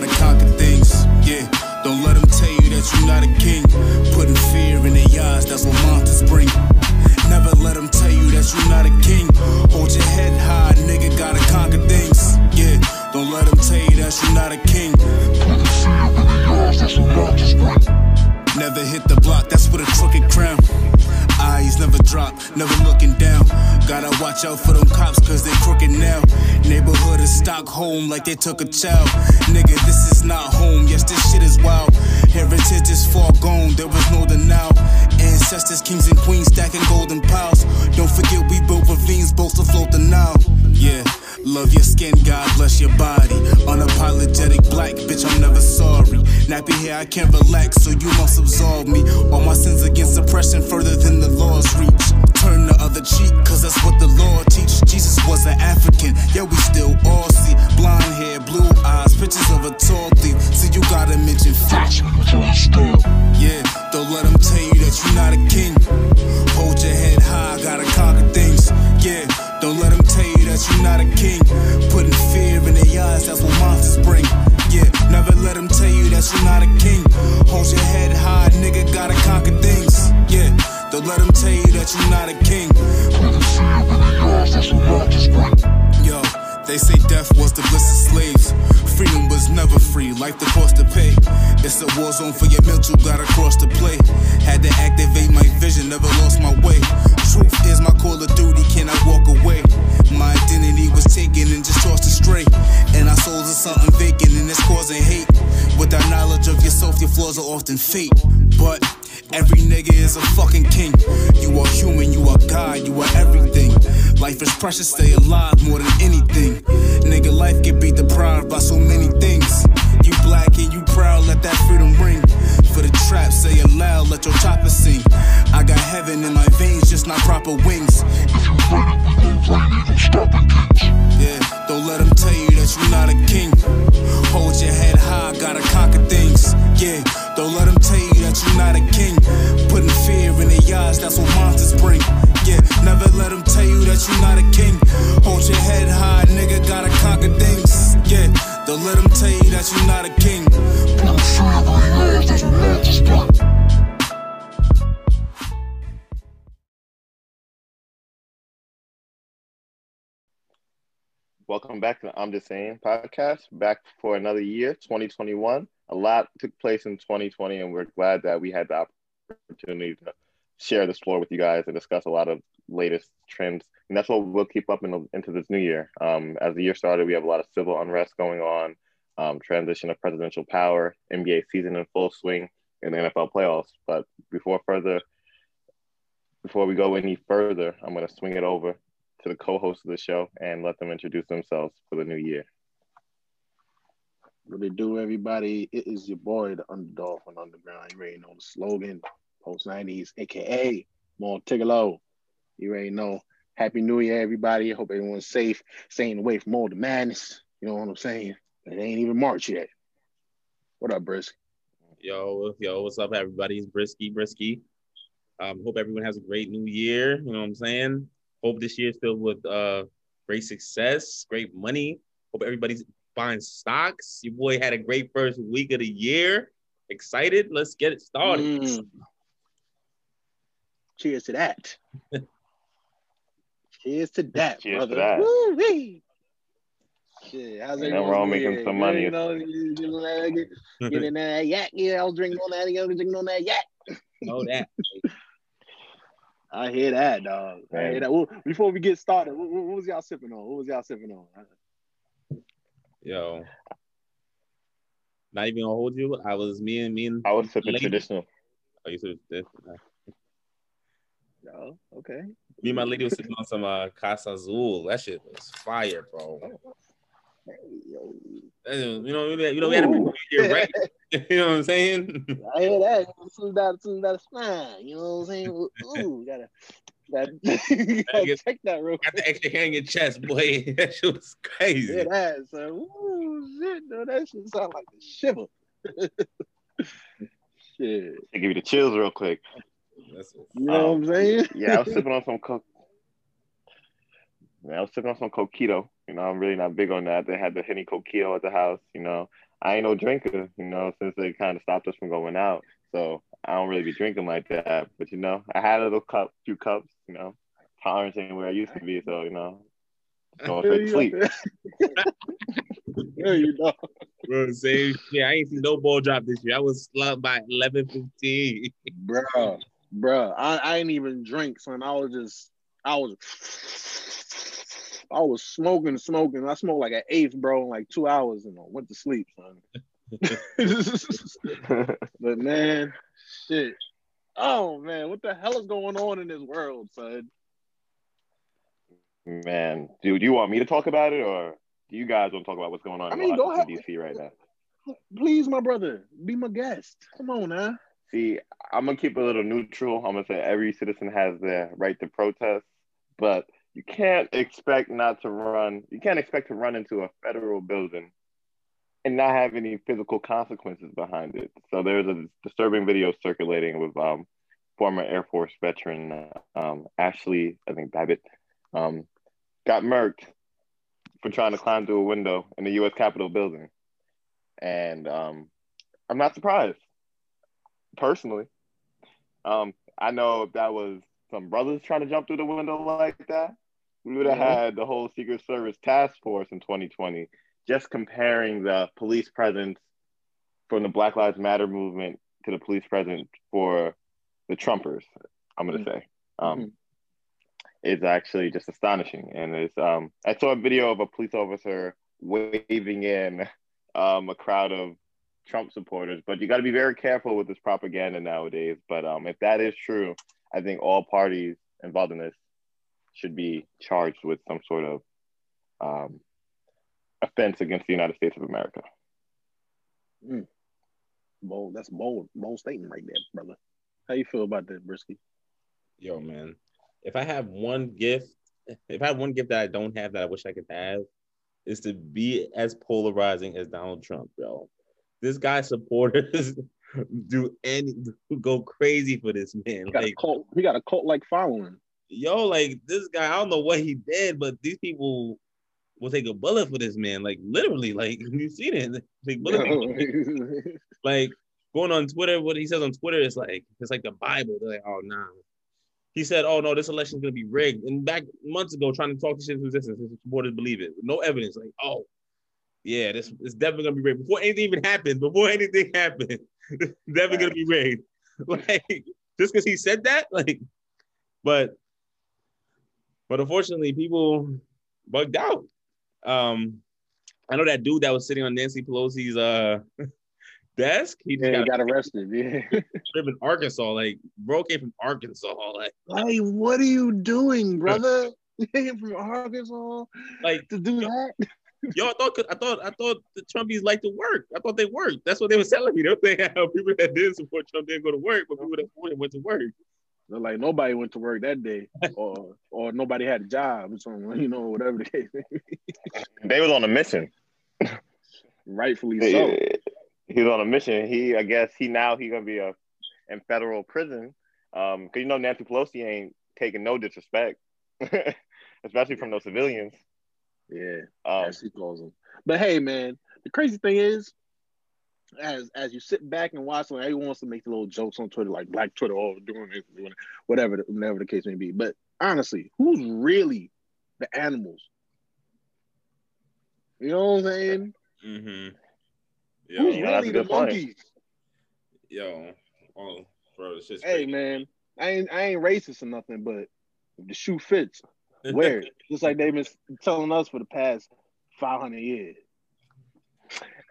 gotta conquer things. Yeah, don't let them tell you that you're not a king. Putting fear in their eyes, that's what monsters bring. Never let them tell you that you're not a king. Hold your head high, nigga, gotta conquer things. Yeah, don't let them tell you that you're not a king. Never hit the block, that's with a crooked crown. Eyes never drop, never looking down. Gotta watch out for them cops, cause they crooked now. Neighborhood of Stockholm like they took a child. Nigga, this is not home, yes, this shit is wild. Heritage is far gone, there was no denial. Ancestors, kings and queens stacking golden piles. Don't forget we built ravines, both to float the Nile. Yeah. Love your skin, God bless your body. Unapologetic black, bitch, I'm never sorry. Nappy hair, I can't relax, so you must absolve me. All my sins against oppression further than the law's reach. Turn the other cheek, cause that's what the Lord teach. Jesus was an African, yeah, we still all see. Blonde hair, blue eyes, pictures of a tall thief. So you gotta mention fashion, Yeah, don't let them tell you that you're not a king. Hold your head high, gotta conquer things. Yeah, don't let them tell you that you're not a king. Putting fear in their eyes, that's what monsters bring. Yeah, never let them tell you that you're not a king. Hold your head high, nigga, gotta conquer things. Don't let them tell you that you're not a king. Yo, they say death was the bliss of slaves. Freedom was never free, life the cost to pay. It's a war zone for your mental, gotta cross the play. Had to activate my vision, never lost my way. Truth is my call of duty, can I walk away? My identity was taken and just tossed astray. And our souls are something vacant and it's causing hate. Without knowledge of yourself, your flaws are often fate. But every nigga is a fucking king. You are human, you are God, you are everything. Life is precious, stay alive more than anything. Nigga, life can be deprived by so many things. You black and you proud, let that freedom ring. For the trap, say it loud, let your chopper sing. I got heaven in my veins, just not proper wings. Welcome back to the I'm Just Saying podcast. Back for another year, 2021. A lot took place in 2020, and we're glad that we had the opportunity to share this floor with you guys and discuss a lot of latest trends. And that's what we'll keep up in, into this new year. Um, as the year started, we have a lot of civil unrest going on, um, transition of presidential power, NBA season in full swing, and the NFL playoffs. But before further, before we go any further, I'm going to swing it over to the co-host of the show and let them introduce themselves for the new year. What it do, everybody? It is your boy, the underdog from Underground. You already know the slogan, post 90s, aka More Montigolo. You already know. Happy New Year, everybody. Hope everyone's safe, staying away from all the madness. You know what I'm saying? It ain't even March yet. What up, Brisk? Yo, yo, what's up, everybody? It's Brisky, Brisky. Um, hope everyone has a great new year. You know what I'm saying? Hope this year's filled with uh great success, great money. Hope everybody's buying stocks. Your boy had a great first week of the year. Excited? Let's get it started. Mm. Cheers to that. Cheers to that, Cheers brother. to that. Woo-wee. Shit, how's Ain't everyone? nothing wrong making some money. You know, you- you know, get, get that yak. Yeah, I was drinking on that. I was drinking on that yak. know that. I hear that, dog. I hear that. Well, before we get started, what, what was y'all sipping on? What was y'all sipping on? Yo. Not even gonna hold you. I was me and me and I was sipping Lady- traditional. Oh, you said this. No, okay. Me and my lady was sitting on some uh, Casa Azul. That shit was fire, bro. Hey, yo. That is- You know, you know, we had a Ooh. year, right? you know what I'm saying? I hear that. Soon that, soon that spine. You know what I'm saying? Ooh, gotta, gotta, gotta get- check that real Got quick. the extra hair in your chest, boy. That shit was crazy. Hear that, son. Ooh, shit, no, that shit sound like a shiver. shit. To give you the chills real quick. That's You know what I'm oh, saying? Yeah, I was sipping on some coke. Yeah, I was sipping on some coquito. You know, I'm really not big on that. They had the Henny coquito at the house. You know, I ain't no drinker. You know, since they kind of stopped us from going out, so I don't really be drinking like that. But you know, I had a little cup, few cups. You know, tolerance ain't where I used to be. So you know, going straight to sleep. yeah, you go. Bro, same shit. I ain't seen no ball drop this year. I was slumped by 11 15. Bruh, bruh. I, I ain't even drink, son. I was just, I was, I was smoking, smoking. I smoked like an eighth, bro, in like two hours and I went to sleep, son. but man, shit. Oh man, what the hell is going on in this world, son? Man, dude, do you want me to talk about it, or do you guys want to talk about what's going on I mean, in go Washington D.C. right now? Please, my brother, be my guest. Come on now. See, I'm gonna keep a little neutral. I'm gonna say every citizen has the right to protest, but you can't expect not to run. You can't expect to run into a federal building and not have any physical consequences behind it. So there's a disturbing video circulating with um, former Air Force veteran um, Ashley, I think Babbitt, um, got murked for trying to climb through a window in the U.S. Capitol building, and um, I'm not surprised personally. Um, I know that was some brothers trying to jump through the window like that, we would have Yeah. had the whole Secret Service task force in 2020 just comparing the police presence from the Black Lives Matter movement to the police presence for the Trumpers. I'm gonna Mhm. say. Um, Mhm. It's actually just astonishing, and it's um. I saw a video of a police officer waving in um, a crowd of Trump supporters, but you got to be very careful with this propaganda nowadays. But um, if that is true, I think all parties involved in this should be charged with some sort of um, offense against the United States of America. Bold. That's bold. Bold statement right there, brother. How you feel about that, Brisky? Yo, man. If I have one gift, if I have one gift that I don't have that I wish I could have, is to be as polarizing as Donald Trump, yo. This guy's supporters do any go crazy for this man. He got Like, a cult. He got a cult like following. yo, like this guy, I don't know what he did, but these people will take a bullet for this man. Like literally, like you see it. Like, bullet, like going on Twitter, what he says on Twitter is like it's like the Bible. They're like, oh nah. He said, "Oh no, this election's gonna be rigged." And back months ago, trying to talk to shit resistance, his supporters believe it, no evidence. Like, oh, yeah, this it's definitely gonna be rigged before anything even happened. Before anything happened, it's definitely gonna be rigged. Like just because he said that, like, but but unfortunately, people bugged out. Um, I know that dude that was sitting on Nancy Pelosi's uh desk. He Yeah, he got, got arrested. Yeah. live in Arkansas. Like, bro came from Arkansas. Like, hey, what are you doing, brother? Came from Arkansas like to do that? Yo, I thought, I thought, I thought the Trumpies like to work. I thought they worked. That's what they were telling me. They were saying how people that didn't support Trump didn't go to work, but people that supported went to work. They're like nobody went to work that day, or or nobody had a job or something. You know, whatever the case. They was on a mission. Rightfully so. He was on a mission. He, I guess, he now he gonna be a in federal prison. Um, cause you know Nancy Pelosi ain't taking no disrespect, especially from those civilians. Yeah. Um, as he calls them. But hey, man, the crazy thing is, as as you sit back and watch, like everyone wants to make the little jokes on Twitter, like Black Twitter, all doing this, doing it, whatever, the- whatever the case may be. But honestly, who's really the animals? You know what I'm saying? Mm-hmm. who's Yeah, that's really a the good point. monkeys? yo, oh, bro, it's just Hey, man, I ain't I ain't racist or nothing, but if the shoe fits, it. Just like they've been telling us for the past 500 years.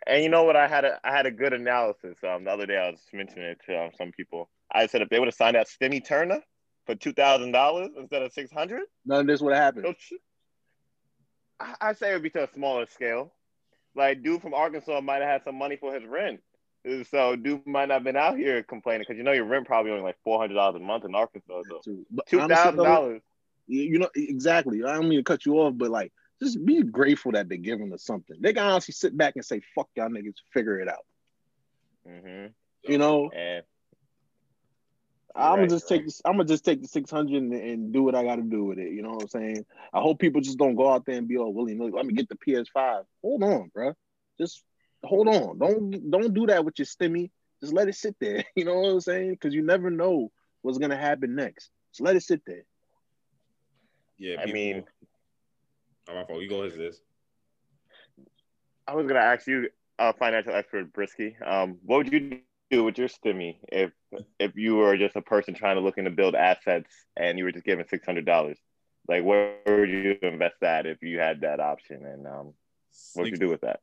And you know what? I had a I had a good analysis. Um, the other day I was mentioning it to um, some people. I said if they would have signed out Stimmy Turner for two thousand dollars instead of six hundred, None of this would happen. I I say it would be to a smaller scale. Like dude from Arkansas might have had some money for his rent, so dude might not have been out here complaining because you know your rent probably only like four hundred dollars a month in Arkansas. So two thousand dollars. You know exactly. I don't mean to cut you off, but like, just be grateful that they're giving us something. They can honestly sit back and say, "Fuck y'all niggas, figure it out." hmm You know, And I'm gonna Right, just right. take this. I'm gonna just take the 600 and, and do what I got to do with it. You know what I'm saying? I hope people just don't go out there and be all willy nilly. Let me get the PS5. Hold on, bro. Just hold on. Don't don't do that with your stimmy. Just let it sit there. You know what I'm saying? Because you never know what's gonna happen next. Just let it sit there. Yeah, I mean- oh, my fault. You go ahead, this. I was gonna ask you, uh, financial expert Brisky, um, what would you do with your stimmy if if you were just a person trying to looking to build assets and you were just given six hundred dollars? Like, where would you invest that if you had that option? And um, what would you do with that?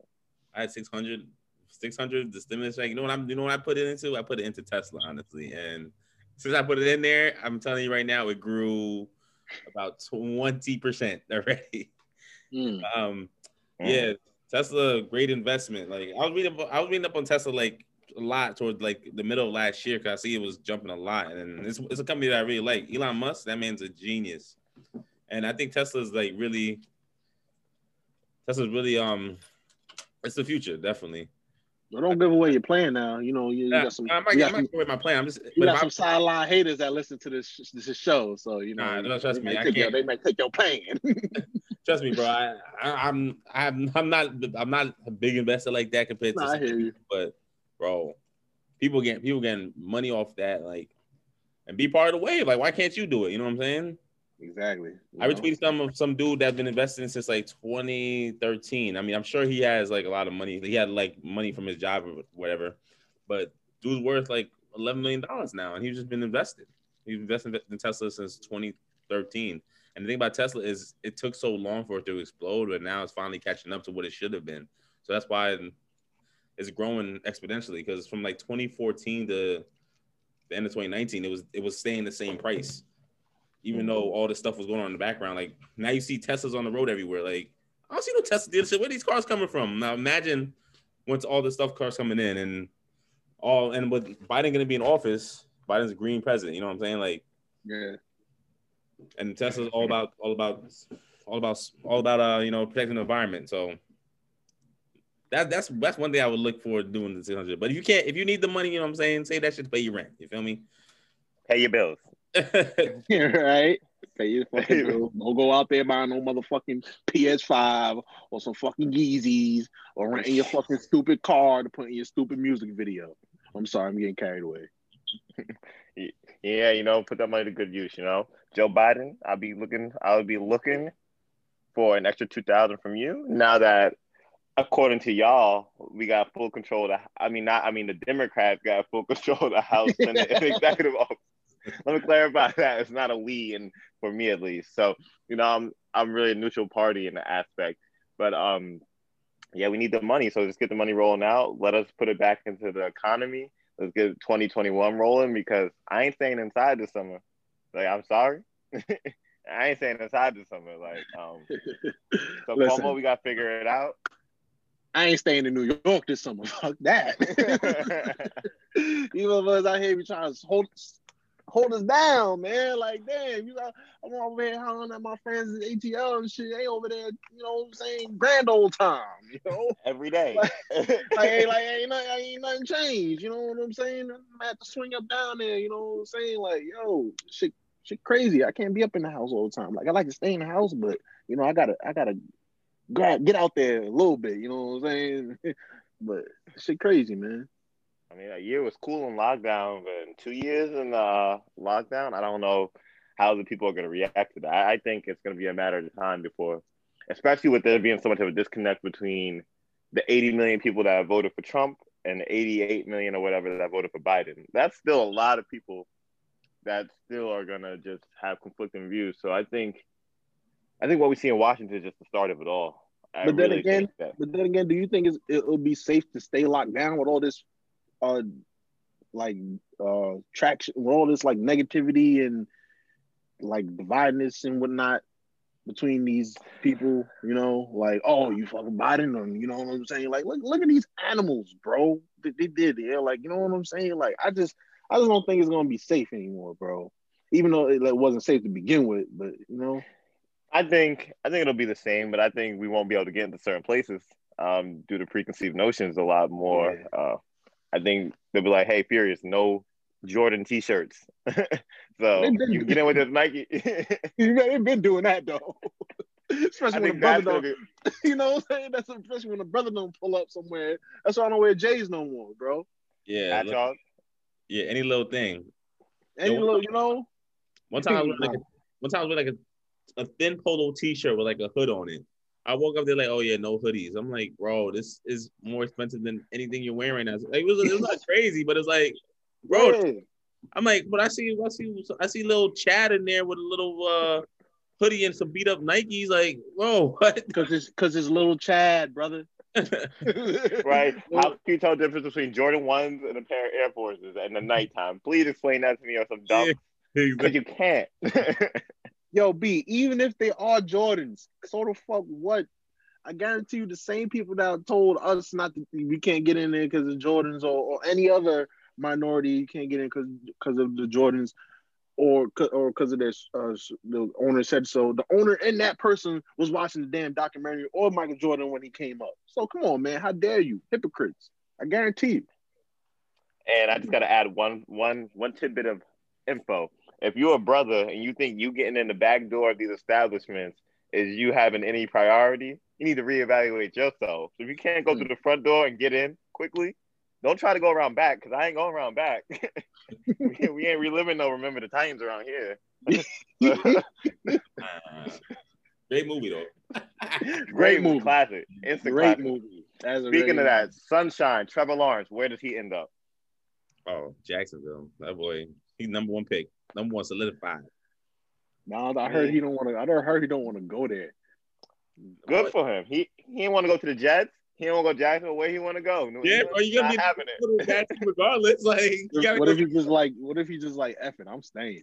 I had 600, 600, the stimulus check. You know what I'm, you know what I put it into? I put it into Tesla, honestly. And since I put it in there, I'm telling you right now, it grew about 20% already. Mm. Um, yeah, Tesla, great investment. Like I was reading, I was reading up on Tesla like a lot towards like the middle of last year because I see it was jumping a lot, and it's, it's a company that I really like. Elon Musk, that man's a genius, and I think Tesla's like really, Tesla's really um, it's the future definitely. But don't give away your plan now. You know you, you got some. I might, you I might some, with my plan. I'm just, you but got some sideline haters that listen to this this show. So you know, Nah, don't trust me. I take your- can't- they might take your plan. trust me, bro. I, I, I'm, I'm, I'm not, I'm not a big investor like that compared to. I hear you. but bro, people getting people getting money off that, like, and be part of the wave. Like, why can't you do it? You know what I'm saying? Exactly. I retweeted some of some dude that's been investing since like 2013. I mean, I'm sure he has like a lot of money. He had like money from his job or whatever, but dude's worth like 11 million dollars now, and he's just been invested. He's invested in Tesla since 2013. And the thing about Tesla is it took so long for it to explode, but now it's finally catching up to what it should have been. So that's why it's growing exponentially because from like 2014 to the end of 2019, it was it was staying the same price, even though all this stuff was going on in the background. Like now you see Teslas on the road everywhere. Like I don't see no Tesla dealership. Where these cars coming from? Now imagine once all this stuff cars coming in and all and with Biden going to be in office, Biden's a green president. You know what I'm saying? Like Yeah. and Tesla's all about all about all about all about uh you know protecting the environment. So that that's that's one thing I would look forward to doing the 600. But if you can't, if you need the money, you know what I'm saying, say that shit to pay your rent. You feel me? Pay your bills. right? Fucking bills. Don't go out there buying no motherfucking PS5 or some fucking Yeezys or renting your fucking stupid car to put in your stupid music video. I'm sorry, I'm getting carried away. Yeah, you know, put that money to good use. You know, Joe Biden, I'll be looking. I'll be looking for an extra two thousand from you now that, according to y'all, we got full control. Of the, I mean, not. I mean, the Democrats got full control of the House, and executive office. Let me clarify that it's not a we, and for me at least. So you know, I'm I'm really a neutral party in the aspect, but um, yeah, we need the money. So just get the money rolling out. Let us put it back into the economy let's get 2021 rolling because I ain't staying inside this summer. Like, I'm sorry. I ain't staying inside this summer. Like, um, so Listen. Cuomo, we got to figure it out. I ain't staying in New York this summer. Fuck that. you motherfuckers out here be trying to hold hold us down, man. Like, damn, you got I'm over here hollering at my friends at ATL and shit. They over there, you know what I'm saying, grand old time, you know? Every day. Like ain't like ain't, nothing, ain't nothing changed, you know what I'm saying? I have to swing up down there, you know what I'm saying? Like, yo, shit shit crazy. I can't be up in the house all the time. Like I like to stay in the house, but you know, I gotta I gotta grab get out there a little bit, you know what I'm saying? but shit crazy, man. I mean, a year was cool in lockdown, but in two years in uh, lockdown, I don't know how the people are going to react to that. I, I think it's going to be a matter of time before, especially with there being so much of a disconnect between the 80 million people that voted for Trump and the 88 million or whatever that voted for Biden. That's still a lot of people that still are going to just have conflicting views. So I think, I think what we see in Washington is just the start of it all. I But then really again- But then again, do you think it's, it'll be safe to stay locked down with all this, uh, like uh traction, with all this like negativity and like dividedness and whatnot between these people? You know, like oh, you fucking Biden, and you know what I'm saying? Like look, look at these animals, bro. They, they did, yeah. Like you know what I'm saying? Like I just, I just don't think it's gonna be safe anymore, bro. Even though it like, wasn't safe to begin with, but you know, I think I think it'll be the same, but I think we won't be able to get into certain places um, due to preconceived notions a lot more. Uh, I think they'll be like, "Hey, Furious, no Jordan t-shirts. so They you get in with this Nike. You know, they've been doing that though. Especially when think a brother don't, be, you know what I'm saying? That's especially when a brother don't pull up somewhere. That's why I don't wear J's no more, bro. Yeah, at look- y'all. yeah, any little thing. Any Yo, you know, you know, One time I was like a, one time I was wearing like a, a thin polo t-shirt with like a hood on it. I woke up there like, oh yeah, no hoodies. I'm like, bro, this is more expensive than anything you're wearing right now. Like, it was it was not crazy, but it's like, bro, yeah. I'm like, but I see I see I see little Chad in there with a little uh hoodie and some beat up Nikes. Like, whoa, what? Cause it's cause it's little Chad, brother. right? How can you tell the difference between Jordan ones and a pair of Air Forces in the nighttime? Please explain that to me or some dumb. Yeah, Because you can't. Yo, B, even if they are Jordans, so the fuck what? I guarantee you the same people that told us not to we can't get in there because of Jordans or, or any other minority you can't get in because because of the Jordans or or because of this uh, the owner said so. The owner and that person was watching the damn documentary or Michael Jordan when he came up. So come on, man, how dare you, hypocrites? I guarantee you. and I just gotta add one one one tidbit of info. If you're a brother and you think you getting in the back door of these establishments is you having any priority, you need to reevaluate yourself. So if you can't go through the front door and get in quickly, don't try to go around back because I ain't going around back. we, we ain't reliving no remember the times around here. Uh, great movie though. Great movie. movie, classic, instant Great classic. movie. That's Speaking of that, Sunshine, Trevor Lawrence, where does he end up? Oh, Jacksonville, that boy, he's number one pick, number one solidified. No, I heard he don't want to. I heard he don't want to go there. Good for him. He he didn't want to go to the Jets. He didn't want to go Jacksonville. Where he want to go? New Yeah, England? bro, you gotta be having it. That regardless. Like, you What if he just like? What if he just like effing? I'm staying.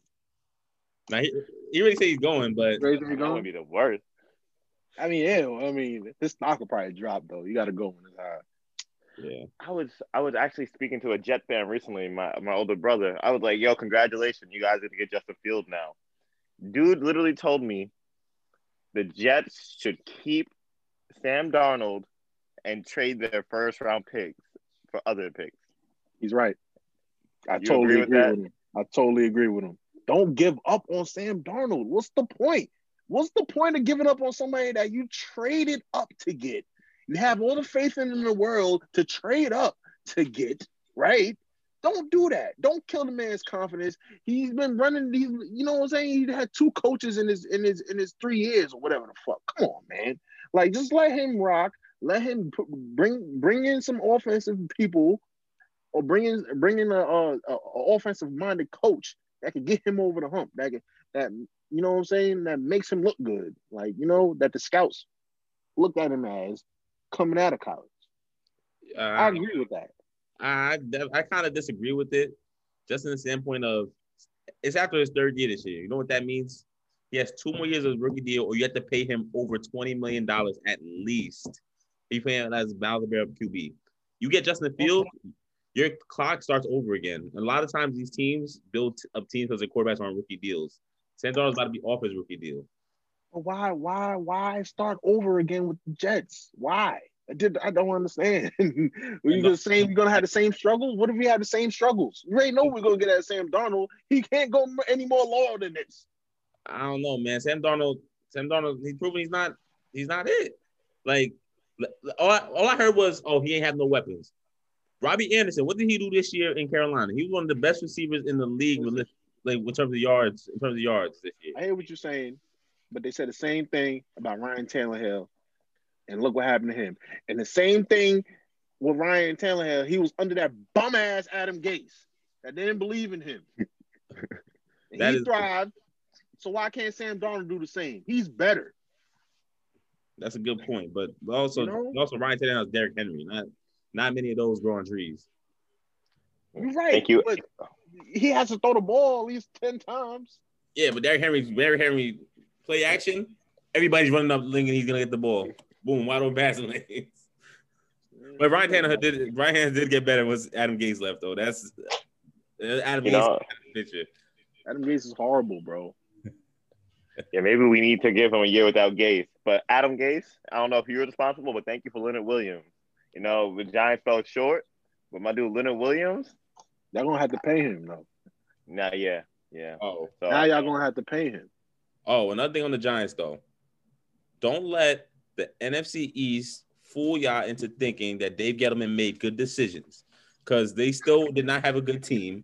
Now, he, he already said he's going, but Crazy That he would be the worst. I mean, yeah. I mean, his stock will probably drop though. You got to go when it's high. Yeah, I was I was actually speaking to a Jet fan recently, my my older brother. I was like, "Yo, congratulations, you guys are gonna get Justin Field now." Dude literally told me the Jets should keep Sam Darnold and trade their first round picks for other picks. He's right. I You totally agree agree with with, him. I totally agree with him. Don't give up on Sam Darnold. What's the point? What's the point of giving up on somebody that you traded up to get? You have all the faith in the world to trade up to get, right? Don't do that. Don't kill the man's confidence. He's been running these, you know what I'm saying? He had two coaches in his in his in his three years or whatever the fuck. Come on, man. Like just let him rock. Let him put, bring bring in some offensive people or bring in bring in a, a, a offensive minded coach that can get him over the hump. That can, that you know what I'm saying that makes him look good. Like you know that the scouts look at him as coming out of college. uh, I agree with that. I I kind of disagree with it, just in the standpoint of it's after his third year this year. You know what that means? He has two more years of rookie deal, or you have to pay him over twenty million dollars at least. He paying as Bear QB. You get Justin Fields, your clock starts over again. A lot of times these teams build up teams because their quarterbacks are on rookie deals. Darnold's about to be off his rookie deal. Why why why start over again with the Jets? Why? I did I don't understand. Were you the same? You're gonna have the same struggles? What if we have the same struggles? You already know we're gonna get that Sam Donald. He can't go any more loyal than this. I don't know, man. Sam Donald. Sam Donald. he's proven he's not, he's not it. Like, all I, all I heard was, oh, he ain't have no weapons. Robbie Anderson, what did he do this year in Carolina? He was one of the best receivers in the league, with like in terms of yards, in terms of yards this year. I hear what you're saying, but they said the same thing about Ryan Tannehill, and look what happened to him. And the same thing with Ryan Tannehill, he was under that bum ass Adam Gase that didn't believe in him. He is- thrived. So why can't Sam Donald do the same? He's better. That's a good point, but also, You know? also Ryan Tannehill is Derrick Henry. Not, not many of those growing trees. You're right. Thank you. But he has to throw the ball at least 10 times. Yeah, but Derrick Henry, Derrick Henry play action. Everybody's running up, thinking he's gonna get the ball. Boom, wide open passing lanes. But Ryan Tannehill did Ryan Tannehill did get better once Adam Gase left though. That's uh, Adam You Gase know, picture. Adam Gase is horrible, bro. yeah, maybe we need to give him a year without Gase. But Adam Gase, I don't know if you're responsible, but thank you for Leonard Williams. You know, the Giants fell short, but my dude Leonard Williams, Y'all gonna have to pay him though. Now, yeah, yeah. Oh, So Now y'all gonna have to pay him. Oh, another thing on the Giants though. Don't let the NFC East fool y'all into thinking that Dave Gettleman made good decisions because they still did not have a good team.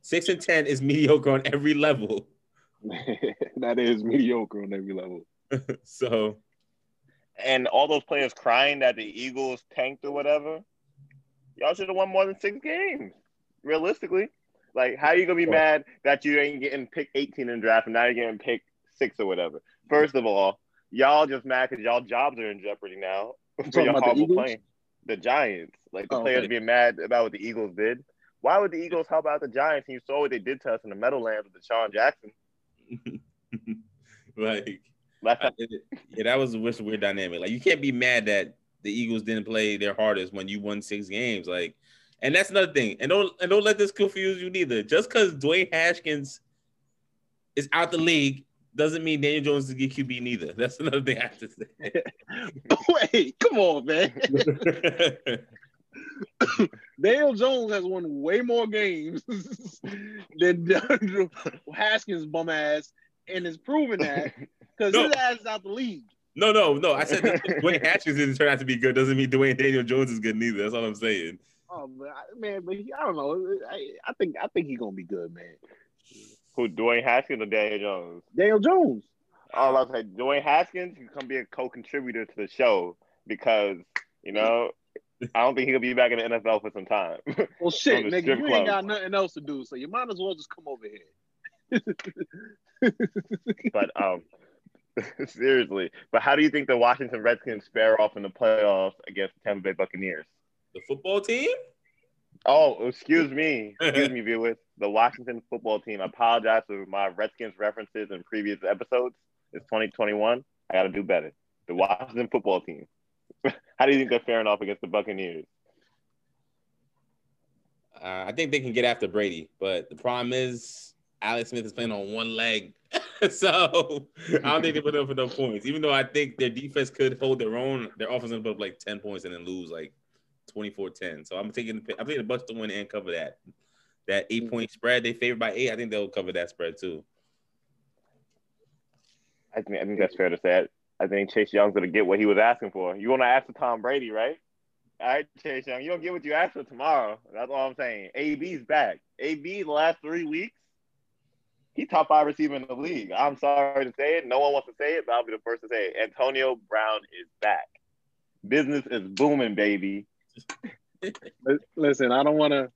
Six and ten is mediocre on every level. that is mediocre on every level. So and all those players crying that the Eagles tanked or whatever, y'all should have won more than six games. Realistically, like how are you gonna be mad that you ain't getting picked 18 in the draft and now you're getting picked six or whatever? First of all, y'all just mad because y'all jobs are in jeopardy now for your the horrible Eagles? playing. The Giants, like the Oh, players okay. being mad about what the Eagles did. Why would the Eagles help out the Giants? And you saw what they did to us in the Meadowlands with DeSean Jackson. like I- yeah, that was a weird, weird dynamic. Like you can't be mad that the Eagles didn't play their hardest when you won six games. Like, and that's another thing. And don't and don't let this confuse you neither. Just because Dwayne Haskins is out the league doesn't mean Daniel Jones is a good QB neither. That's another thing I have to say. Wait, come on, man. Daniel Jones has won way more games than Haskins bum ass, and is proving that because No. his ass is out the league. no, no, no. I said Dwayne Haskins didn't turn out to be good. Doesn't mean Dwayne Daniel Jones is good neither. That's all I'm saying. Oh man, but he, I don't know. I, I think I think he's gonna be good, man. Who Dwayne Haskins or Daniel Jones? Daniel Jones. All I was like, Dwayne Haskins can come be a co-contributor to the show because you know I don't think he'll be back in the NFL for some time. Well, shit, From nigga, you club. ain't got nothing else to do, so you might as well just come over here. but um, seriously, but how do you think the Washington Redskins fare off in the playoffs against the Tampa Bay Buccaneers? The football team? Oh, excuse me, excuse me, viewers. The Washington football team. I apologize for my Redskins references in previous episodes. It's 2021. I got to do better. The Washington football team. how do you think they're faring off against the Buccaneers? Uh, I think they can get after Brady, but the problem is Alex Smith is playing on one leg. so I don't think they put up enough points. Even though I think their defense could hold their own, their offense will put up like 10 points and then lose like 24-10. So I'm taking I'm taking the Bucs to win and cover that. That eight mm-hmm. point spread, they favored by eight. I think they'll cover that spread too. I think I think that's fair to say. I think Chase Young's gonna get what he was asking for. You want to ask for Tom Brady, right? All right, Chase Young, you don't get what you asked for tomorrow. That's all I'm saying. AB's back. AB the last three weeks, he top five receiver in the league. I'm sorry to say it. No one wants to say it, but I'll be the first to say it. Antonio Brown is back. Business is booming, baby. Listen, I don't want to.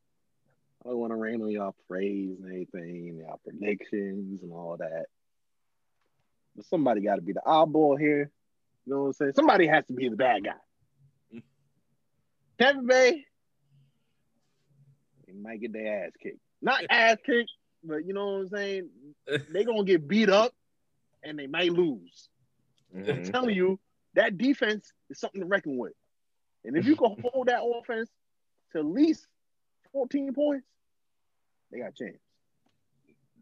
I don't want to rain on y'all praise and anything, y'all predictions and all that. But somebody got to be the oddball here. You know what I'm saying? Somebody has to be the bad guy. Tampa Bay, they might get their ass kicked. Not ass kicked, but you know what I'm saying? They gonna get beat up, and they might lose. I'm Mhm. telling you, that defense is something to reckon with. And if you can hold that offense to at least 14 points, they got a chance.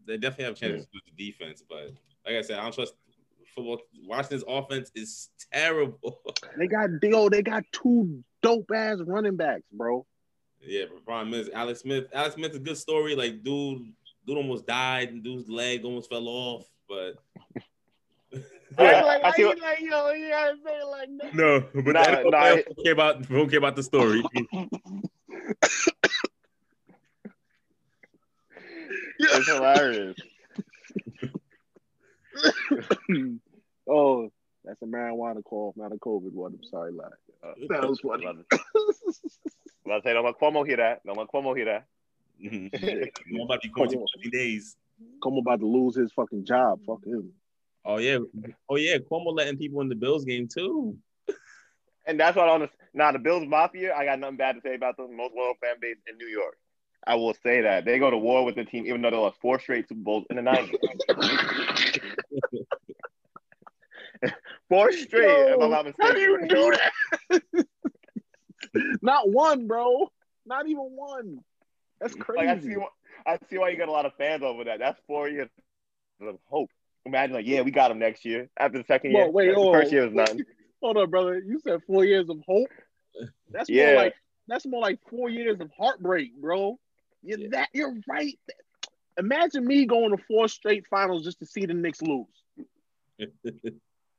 They definitely have a chance to lose the defense, but like I said, I don't trust football. Washington's offense is terrible. They got yo, they got two dope ass running backs, bro. Yeah, but the problem is Alex Smith. Alex Smith's a good story. Like, dude, dude almost died, and dude's leg almost fell off. But Yeah, like, I see you what- like, yo, you gotta say like that. no, but Nah, that, nah, I don't care about. Don't care about the story. It's hilarious. oh, that's a marijuana cough, not a COVID one. I'm sorry, lad. Uh, that was funny. Love it. Well, I say, don't let Cuomo hear that. Don't let Cuomo hear that. Mm-hmm. I'm about to be quarantined for 20 days. Come about to lose his fucking job. Fuck him. Oh yeah, oh yeah. Cuomo letting people in the Bills game too. And that's what I want to. Now the Bills Mafia, I got nothing bad to say about them. Most loyal fan base in New York. I will say that they go to war with the team, even though they lost four straight Super Bowls in the nineties. four straight, if I'm not How do you do that? Not one, bro. Not even one. That's crazy. Like I see, why- I see why you got a lot of fans over that. That's four years of hope. Imagine, like, yeah, we got him next year. After the second year, Well, wait, the oh, first year was nothing. Hold on, brother. You said four years of hope. That's Yeah. more like that's more like four years of heartbreak, bro. You're Yeah. that you're right. Imagine me going to four straight finals just to see the Knicks lose.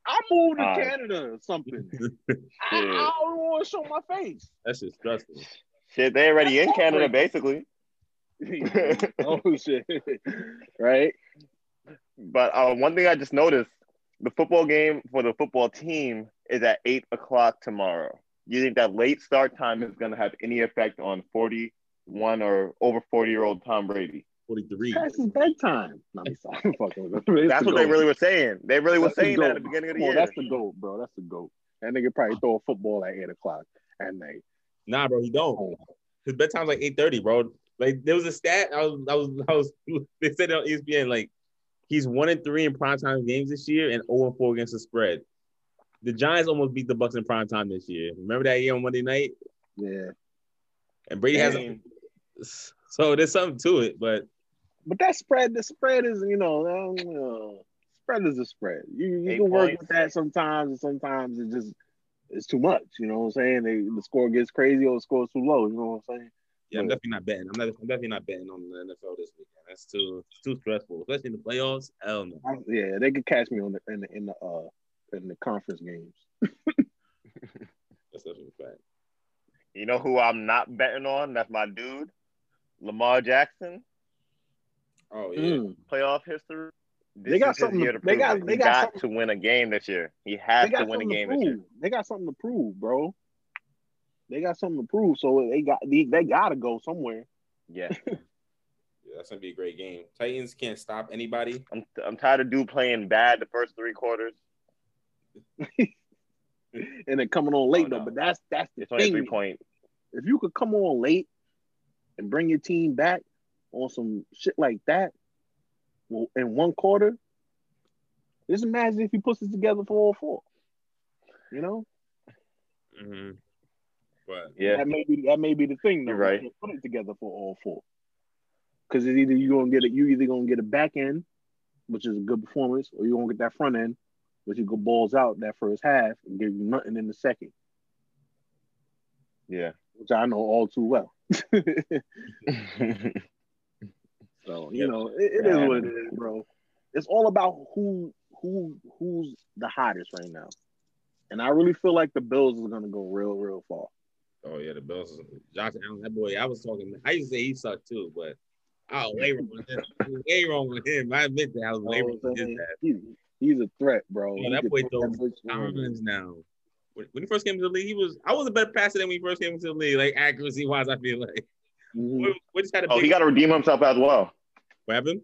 I moved to Alright. Canada or something. I, I don't want to show my face. That's just stressful. Shit, they already in That's Canada, heartbreaking. basically. oh shit! right? But uh, one thing I just noticed: the football game for the football team is at eight o'clock tomorrow. You think that late start time is going to have any effect on forty-one or over forty-year-old Tom Brady? 43. Past his bedtime. No, I'm sorry. I'm fucking with That's the what they really were saying. They really were That's the saying that at the beginning of the Come on, year. that's the goat, bro. That's the goat. That nigga probably throw a football at eight o'clock at night. Nah, bro, he don't. His bedtime's like 8:30, bro. Like there was a stat. I was, I was, I was. They said it on ESPN like he's one and three in primetime games this year and 0 and 4 against the spread. The Giants almost beat the Bucs in primetime this year. Remember that year on Monday night? yeah. And Brady I has mean, so there's something to it, but But that spread, the spread is, you know, spread is a spread. You you Eight can work points. with that sometimes, and sometimes it just it's too much. You know what I'm saying? They, the score gets crazy or the score's too low. You know what I'm saying? yeah, I'm definitely not betting. I'm not. I'm definitely not betting on the NFL this weekend. That's too it's too stressful, especially in the playoffs. Hell no. I- yeah, they could catch me on the in the in the uh in the conference games. That's definitely a fact. you know who I'm not betting on? That's my dude, Lamar Jackson. Oh yeah. Mm. Playoff history. This They got something year to- to they got- they He got got to win a game this year. He has They got to win a something to game this year. prove. They got something to prove, bro. They got something to prove, so they got they, they got to go somewhere. Yeah, Yeah, that's gonna be a great game. Titans can't stop anybody. I'm I'm tired of dude playing bad the first three quarters. and then coming on late Oh, though. But that's that's the It's only thing. three point. If you could come on late and bring your team back on some shit like that, well, in one quarter, just imagine if he puts it together for all four. You know, Mm-hmm. But Yeah, that may be that may be the thing. Though. You're right. Put it together for all four. Because it's either you're gonna get it, you either gonna get a back end, which is a good performance, or you're gonna get that front end, which you go balls out that first half and give you nothing in the second, yeah. which I know all too well. So you Yep. know, it, it is what it is, bro. It's all about who who who's the hottest right now. And I really feel like the Bills is gonna go real, real far. oh yeah, the Bills. Josh Allen, that boy. I was talking. I used to say he sucked too, but I was way wrong with him. I way wrong with him. I admit that I was way wrong with his ass. He's, he's a threat, bro. Yeah, that boy throw throws bitch now. When, when he first came to the league, he was. I was a better passer than when he first came into the league. Like accuracy wise, I feel like Mhm. we, we just had a oh, he got to redeem himself as well. what happened?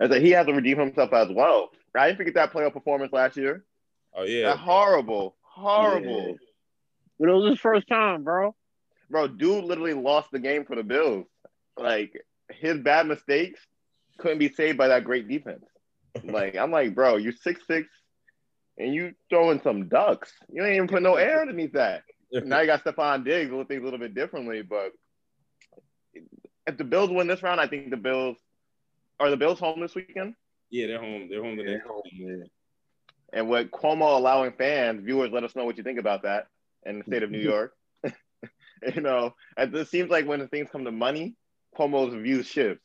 I said he has to redeem himself as well. I didn't forget that playoff performance last year. Oh yeah, That horrible, horrible. Yeah. But it was his first time, bro. Bro, dude literally lost the game for the Bills. Like his bad mistakes couldn't be saved by that great defense. Like I'm like, bro, you're six six, and you throwing some ducks. You ain't even put no air underneath that. Now you got Stefon Diggs, we'll think a little bit differently. But if the Bills win this round, I think the Bills are the Bills home this weekend. yeah, they're home. They're home the next. Yeah. And with Cuomo allowing fans, viewers, let us know what you think about that in the state of New York. you know, it seems like when things come to money, Cuomo's views shift.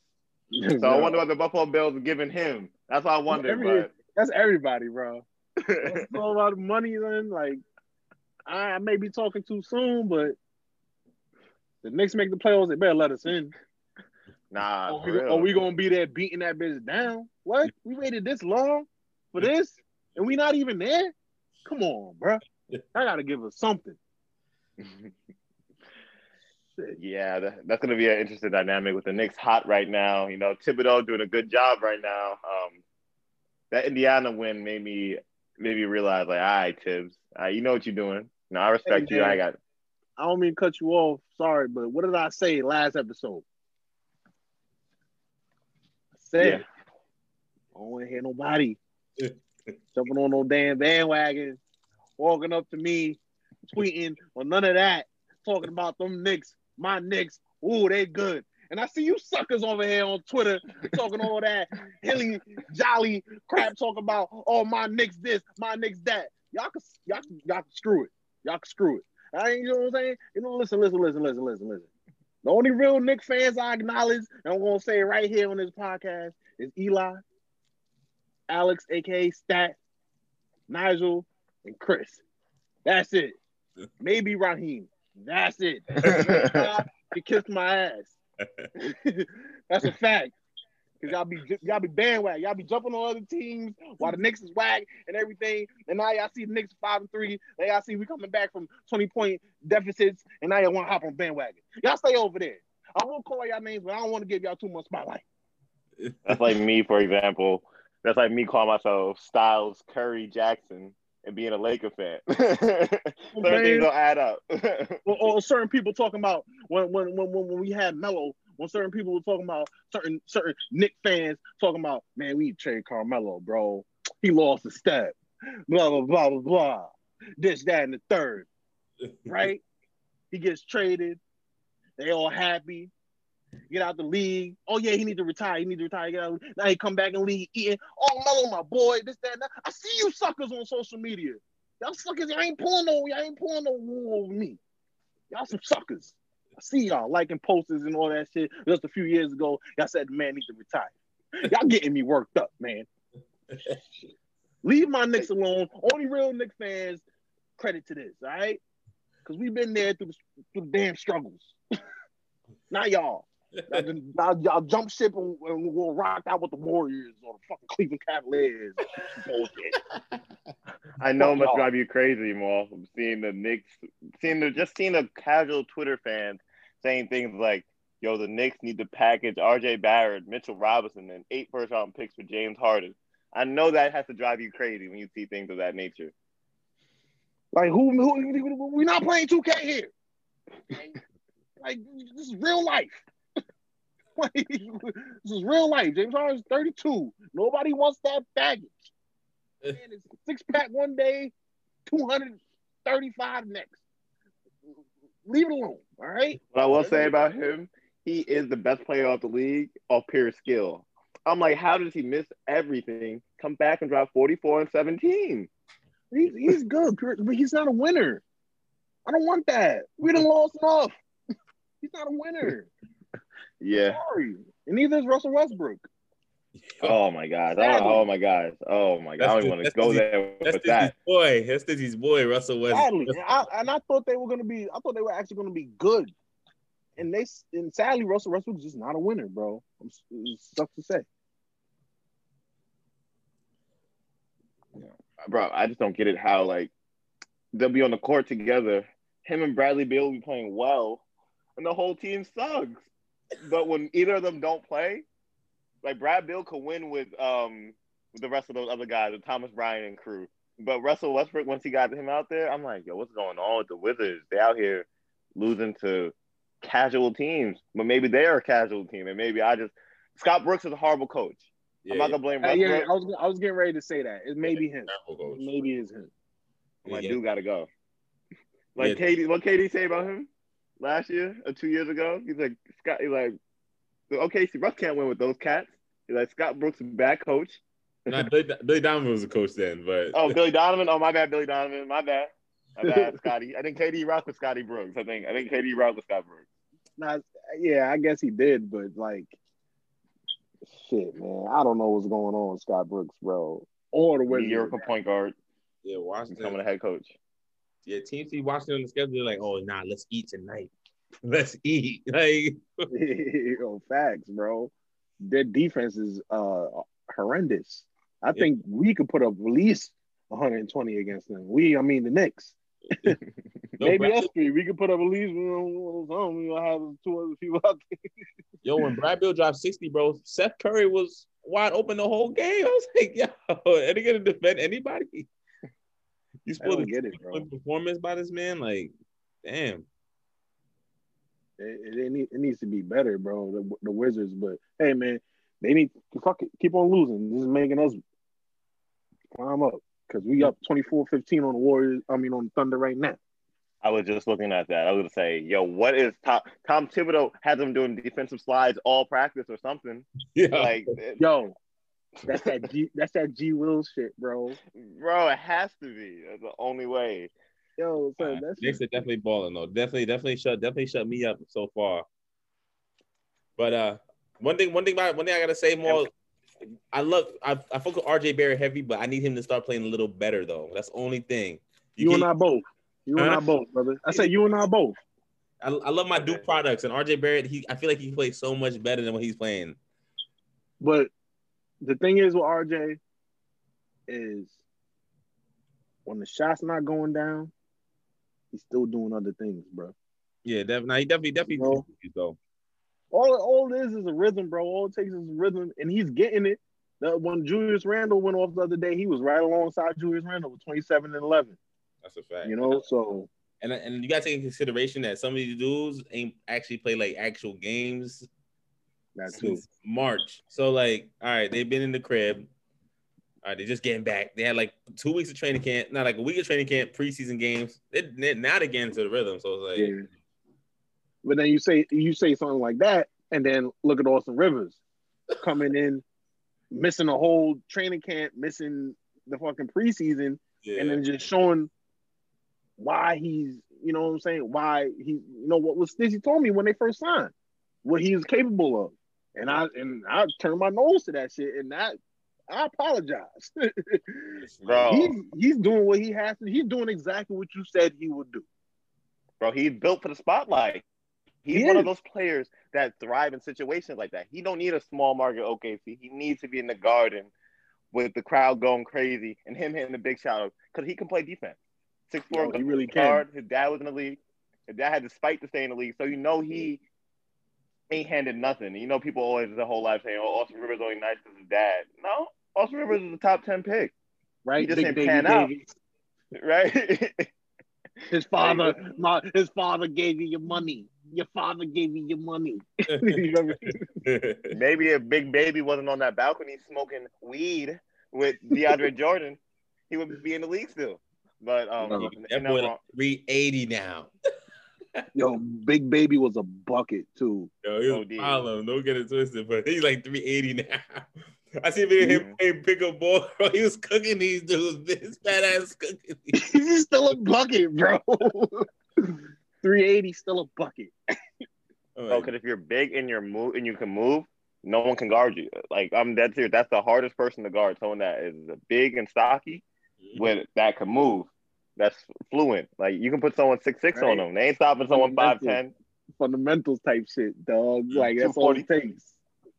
So I wonder what the Buffalo Bills are giving him. That's what I wonder. Every- That's everybody, bro. It's all about money, then. Like, I, may be talking too soon, but the Knicks make the playoffs. They better let us in. nah, for we, or we gonna be there beating that bitch down? What? We waited this long for this, and we not even there? Come on, bro. I gotta give us something. Yeah, that, that's going to be an interesting dynamic with the Knicks hot right now. You know, Thibodeau doing a good job right now. Um, that Indiana win made me made me realize, like, all right, Thibs, all right, you know what you're doing. No, I respect Hey, you. man. I got I don't mean to cut you off. Sorry, but what did I say last episode? I said, Yeah. I don't want to hear nobody jumping on no damn bandwagon, walking up to me, tweeting or none of that, talking about them Knicks, my Knicks. Ooh, they good. And I see you suckers over here on Twitter talking all that hilly jolly crap, talking about oh my Knicks this, my Knicks that. Y'all can y'all can, y'all can screw it. Y'all can screw it. I ain't, you know what I'm saying? You know, listen, listen, listen, listen, listen, listen. The only real Knick fans I acknowledge, and I'm gonna say right here on this podcast, is Eli, Alex, aka Stat, Nigel, and Chris. That's it. Maybe Raheem. That's it. he kissed my ass. That's a fact. Cause y'all be y'all be bandwagon, y'all be jumping on other teams while the Knicks is whack and everything. And now y'all see the Knicks five and three. Now y'all see we coming back from 20 point deficits, and now y'all want to hop on bandwagon. Y'all stay over there. I won't call y'all names, but I don't want to give y'all too much spotlight. That's like me, for example. That's like me calling myself Styles Curry Jackson and being a Laker fan. certain things don't add up. or, or, certain people talking about when when when when we had Melo, when certain people were talking about certain certain Knick fans talking about, man, we trade Carmelo, bro. He lost a step. Blah blah blah blah blah. This, that, and the third. Right? he gets traded. They all happy get out the league. Oh yeah, he need to retire. He need to retire. Get out. Now he come back and league eating. Oh Melo, oh, my boy. This that. that. I see you suckers on social media. Y'all suckers. Y'all ain't pulling no. Y'all ain't pulling no wool over me. Y'all some suckers. I see y'all liking posters and all that shit. Just a few years ago, y'all said the man needs to retire. Y'all getting me worked up, man. Leave my Knicks alone. Only real Knicks fans credit to this, all right? Because we've been there through the, through the damn struggles. Not y'all y'all, y'all jump ship and, and, we'll rock out with the Warriors or the fucking Cleveland Cavaliers. I know it must drive you crazy, Mo. Seeing the Knicks, seeing the just seeing the casual Twitter fans saying things like, "Yo, the Knicks need to package R.J. Barrett, Mitchell Robinson, and eight first round picks for James Harden." I know that has to drive you crazy when you see things of that nature. Like who? who we're not playing 2K here. like this is real life. this is real life. James Harden's 32. Nobody wants that baggage. Eh. Man, it's six pack one day, 235 next. Leave it alone. All right. What I will say about him, he is the best player of the league off pure skill. I'm like, how does he miss everything? Come back and drop 44 and 17. He's, he's good, but he's not a winner. I don't want that. We done lost enough. He's not a winner. Yeah. Sorry. And neither is Russell Westbrook. Oh my god! Oh, oh my god! Oh my god! I don't want to go there that's with that. Boy, that's Dizzy's boy, Russell Westbrook. Sadly, I, and I thought they were going to be. I thought they were actually going to be good. And they and sadly, Russell Westbrook's just not a winner, bro. It sucks to say. Yeah. Bro, I just don't get it. How like they'll be on the court together. Him and Bradley Beal will be playing well, and the whole team sucks but when either of them don't play, like Brad Beal could win with um with the rest of those other guys, with Thomas Bryant and crew. But Russell Westbrook, once he got him out there, I'm like, yo, what's going on with the Wizards? They out here losing to casual teams, but maybe they are a casual team, and maybe I just Scott Brooks is a horrible coach. Yeah, I'm not gonna blame. Uh, yeah, I was I was getting ready to say that it may yeah, be him. Maybe it's him. My yeah. dude got to go. Like yeah. Katie, what Katie say about him? Last year or two years ago. He's like Scott. He's like, okay, see, Russ can't win with those cats. He's like Scott Brooks is bad coach. no, Billy, Billy Donovan was a coach then, but oh, Billy Donovan. Oh, my bad, Billy Donovan. My bad. My bad, Scotty. I think KD rocked with Scotty Brooks. I think I think KD rocked with Scott Brooks. Nah, yeah, I guess he did, but like, shit, man, I don't know what's going on with Scott Brooks, bro. Or the Wizards. You're a point guard. Yeah, Washington. Becoming a head coach yeah, teams see Washington on the schedule, they're like, oh nah, let's eat tonight. Let's eat. Like facts, bro. Their defense is uh horrendous. I yeah. think we could put up at least 120 against them. We, I mean the Knicks. no, Maybe us three. We could put up at least you know, we'll have two other people out there. Yo, when Brad Beal dropped 60, bro, Seth Curry was wide open the whole game. I was like, yo, are they gonna defend anybody? You supposed to get it, bro. Performance by this man, like, damn. It, it, need, it needs to be better, bro. The, the Wizards, but hey, man, they need to fuck it, keep on losing. This is making us climb up because we up 24-15 on the Warriors. I mean, on Thunder right now. I was just looking at that. I was gonna say, yo, what is Tom Tom Thibodeau has them doing defensive slides all practice or something? Yeah. Like, yo, that's that G. That's that G. Will shit, bro. Bro, it has to be. That's the only way. Yo, so uh, that's Knicks are definitely balling though. Definitely, definitely shut, definitely shut me up so far. But uh, one thing, one thing about one thing I gotta say more. I love I I focus RJ Barrett heavy, but I need him to start playing a little better though. That's the only thing. You, and can- I both. You and I both, brother. I said you and I both. I, I love my Duke products and RJ Barrett. He I feel like he plays so much better than what he's playing. But the thing is with RJ is when the shot's not going down, he's still doing other things, bro. Yeah, definitely. He definitely definitely No. though. All all it is is a rhythm, bro. All it takes is rhythm, and he's getting it. The, when Julius Randle went off the other day, he was right alongside Julius Randle with 27 and 11. That's a fact. You know, so and and you gotta take into consideration that some of these dudes ain't actually play like actual games that's too. March. So like, all right, they've been in the crib. All right, they're just getting back. They had like two weeks of training camp, not like a week of training camp, preseason games. They, they're getting into the rhythm. So it's like, Yeah. But then you say you say something like that, and then look at Austin Rivers coming in, missing a whole training camp, missing the fucking preseason, yeah, and then just showing why he's, you know what I'm saying, why he, you know what was Stizzy told me when they first signed, what he was capable of, and I and I turned my nose to that shit, and that I apologize. Bro, he's he's doing what he has to. He's doing exactly what you said he would do. bro, he's built for the spotlight. He's He one of those players that thrive in situations like that. He don't need a small market OKC. He needs to be in the garden with the crowd going crazy and him hitting the big shot because he can play defense. Six four, he really can. His dad was in the league. His dad had the spite to stay in the league, so you know he ain't handed nothing. You know, people always the whole life saying, "Oh, Austin Rivers only nice because his dad." No, Austin Rivers is a top ten pick, Right? He just Big ain't baby pan out. Right? His father, my his father gave you your money. Your father gave you your money. You know what I mean? Maybe if Big Baby wasn't on that balcony smoking weed with DeAndre Jordan, he would be in the league still. But um, No. that boy 380 now. Yo, Big Baby was a bucket too. Yo, he was OD. problem. Don't get it twisted, but he's like 380 now. I see him him play pick up ball. Bro. He was cooking these dudes. This fat ass cooking. These. He's still a bucket, bro. 380 still a bucket. I'm oh, Bro, because if you're big and you're move and you can move, no one can guard you. Like I'm dead serious. That's the hardest person to guard. Someone that is big and stocky mm-hmm. with that can move. That's fluent. Like you can put someone six six on them. They ain't stopping someone five ten. Fundamentals type shit, dog. Like that's all it takes.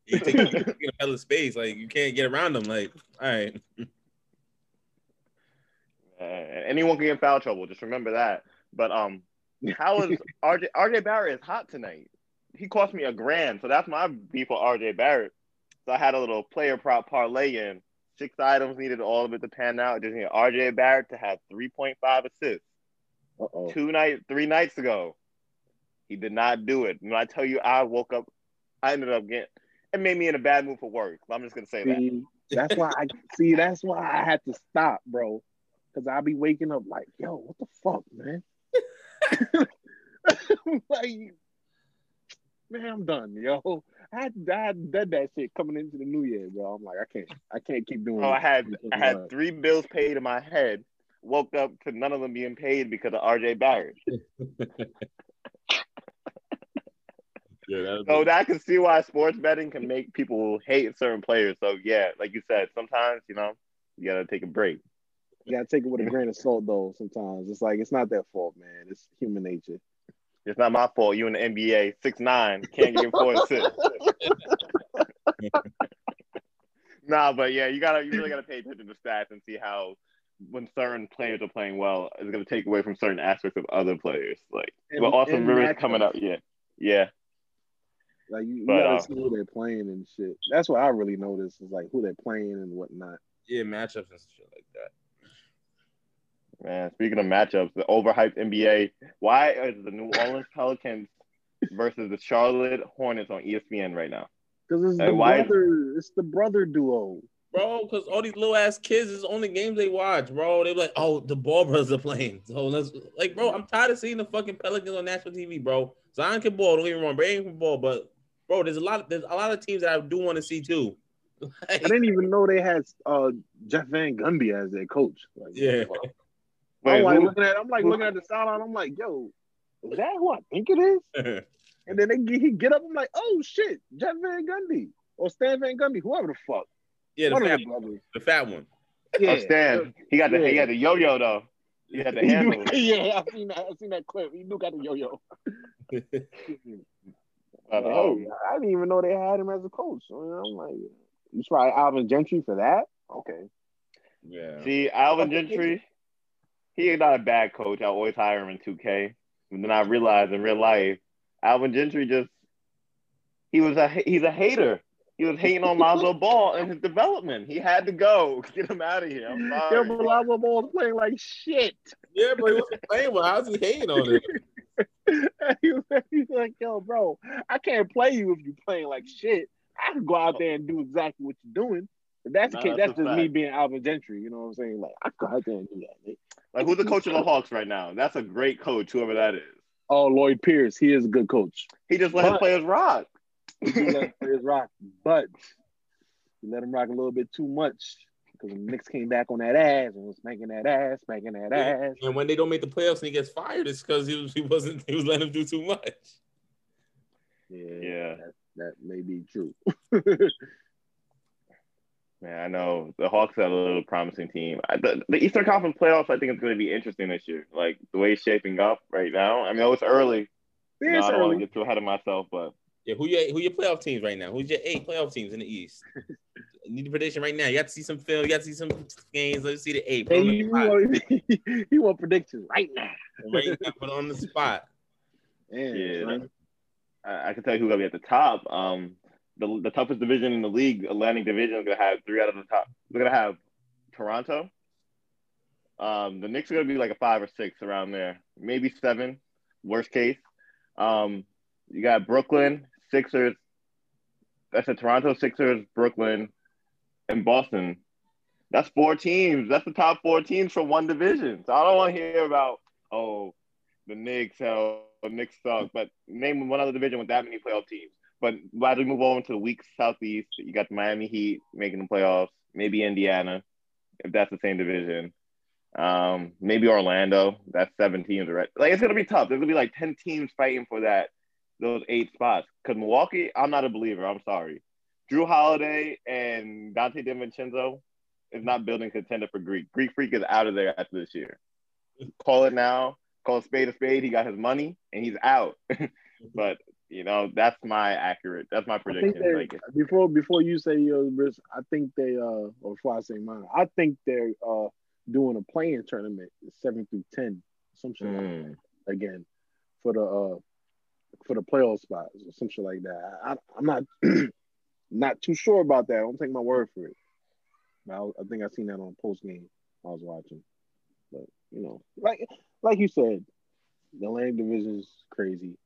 you take, a hell of space. Like you can't get around them. Like, all right. Uh, anyone can get foul trouble. Just remember that. But um, how is RJ RJ Barrett is hot tonight? He cost me a grand, so that's my beef with RJ Barrett. So I had a little player prop parlay in. Six items needed all of it to pan out. Just need RJ Barrett to have three point five assists Uh-oh. two night three nights ago. He did not do it. When I tell you, I woke up, I ended up getting. It made me in a bad mood for work. I'm just gonna say that. That's why I see. That's why I had to stop, bro. Because I be waking up like, yo, what the fuck, man? like, man, I'm done, yo. I had, I had done that shit coming into the new year, bro. I'm like, I can't, I can't keep doing. Oh, I had I had three bills paid in my head. Woke up to none of them being paid because of RJ Barrett. Yeah, that'll So be- I can see why sports betting can make people hate certain players. So yeah, like you said, sometimes you know you gotta take a break. You gotta take it with a grain of salt, though. Sometimes it's like it's not their fault, man. It's human nature. It's not my fault. You in the NBA, six nine, can't get four and six. nah, but yeah, you gotta you really gotta pay attention to stats and see how when certain players are playing well, it's gonna take away from certain aspects of other players. Like And- well, Austin Rivers coming up, yeah, yeah. Like you, you But, gotta uh, see who they're playing and shit. That's what I really notice is like who they're playing and whatnot. yeah, matchups and shit like that. Man, speaking of matchups, the overhyped NBA. Why is the New Orleans Pelicans versus the Charlotte Hornets on ESPN right now? Because it's Hey, the why- brother, it's the brother duo. Bro, because all these little ass kids is the only games they watch, bro. They be like, oh, the ball brothers are playing. So let's like, bro, I'm tired of seeing the fucking Pelicans on national TV, bro. Zion can ball, don't get me wrong, Brady can ball, but bro, there's a lot of there's a lot of teams that I do want to see too. Like, I didn't even know they had uh, Jeff Van Gundy as their coach. Like, Yeah. I'm Wait, like who- looking at, I'm like who- looking at the sideline. I'm like, yo, is that who I think it is? and then they get, he get up. I'm like, oh shit, Jeff Van Gundy or Stan Van Gundy, whoever the fuck. Yeah, the fat, the the fat one. Yeah, Oh, Stan, he got the he had the yo-yo though. He had the handle. yeah, I seen that. I seen that clip. He do got the yo-yo. But, oh, um, I didn't even know they had him as a coach. So, I'm like, you try Alvin Gentry for that? Okay. Yeah. See, Alvin Gentry, he is not a bad coach. I always hire him in 2K. And then I realized in real life, Alvin Gentry just he was a he's a hater. He was hating on Lonzo Ball and his development. He had to go. Get him out of here. I'm Yo, sorry. but Lonzo Ball's playing like shit. Yeah, but he wasn't playing well. How's he hating on it? He was- He's like, yo, bro, I can't play you if you're playing like shit. I can go out there and do exactly what you're doing. If that's the case, that's that's a just me being Alvin Gentry. You know what I'm saying? Like, I can go out there and do that. Mate. Like who's the coach of the Hawks right now? That's a great coach, whoever that is. Oh, Lloyd Pierce, he is a good coach. He just let his But- players rock. He do let players rock, but he let him rock a little bit too much because the Knicks came back on that ass and was spanking that ass, spanking that ass. And when they don't make the playoffs and he gets fired, it's because he was he wasn't he was letting him do too much. Yeah, Yeah. That, that may be true. Man, I know the Hawks are a little promising team. The, the Eastern Conference playoffs, I think it's going to be interesting this year. Like the way it's shaping up right now. I mean, it's early. You know, Yeah, it's I don't want to get too ahead of myself, but Yeah, who your who your playoff teams right now? Who's your eight playoff teams in the East? Need a prediction right now. You got to see some film. You got to see some games. Let's see the eight. Hey, on the you spot. want, he want predictions right now. Right now, put on the spot. Yeah, Yeah. son. I, I can tell you who's going to be at the top. Um, the, the toughest division in the league, Atlantic Division, is going to have three out of the top. They're going to have Toronto. Um, the Knicks are going to be like a five or six around there, maybe seven, worst case. Um, you got Brooklyn, Sixers. That's a Toronto Sixers, Brooklyn, and Boston. That's four teams. That's the top four teams from one division. So I don't want to hear about oh the Knicks, how the Knicks suck. But name one other division with that many playoff teams. But as we move on to the weak Southeast, you got the Miami Heat making the playoffs. Maybe Indiana, if that's the same division. Um, maybe Orlando. That's seven teams, right? Like it's gonna be tough. There's gonna be like ten teams fighting for that those eight spots. Because Milwaukee, I'm not a believer. I'm sorry. Jrue Holiday and Donte DiVincenzo is not building contender for Greek. Greek Freak is out of there after this year. Call it now. Call a spade a spade. He got his money and he's out. but you know that's my accurate. That's my prediction. they Like before before you say yours, I think they uh or before I say mine, I think they're uh doing a playing tournament seven through ten, some shit like mm, that, again for the uh for the playoff spots or some shit like that. I, I'm not not too sure about that. I don't take my word for it. I, I think I seen that on post game I was watching, but you know, like like you said, the Atlantic Division is crazy.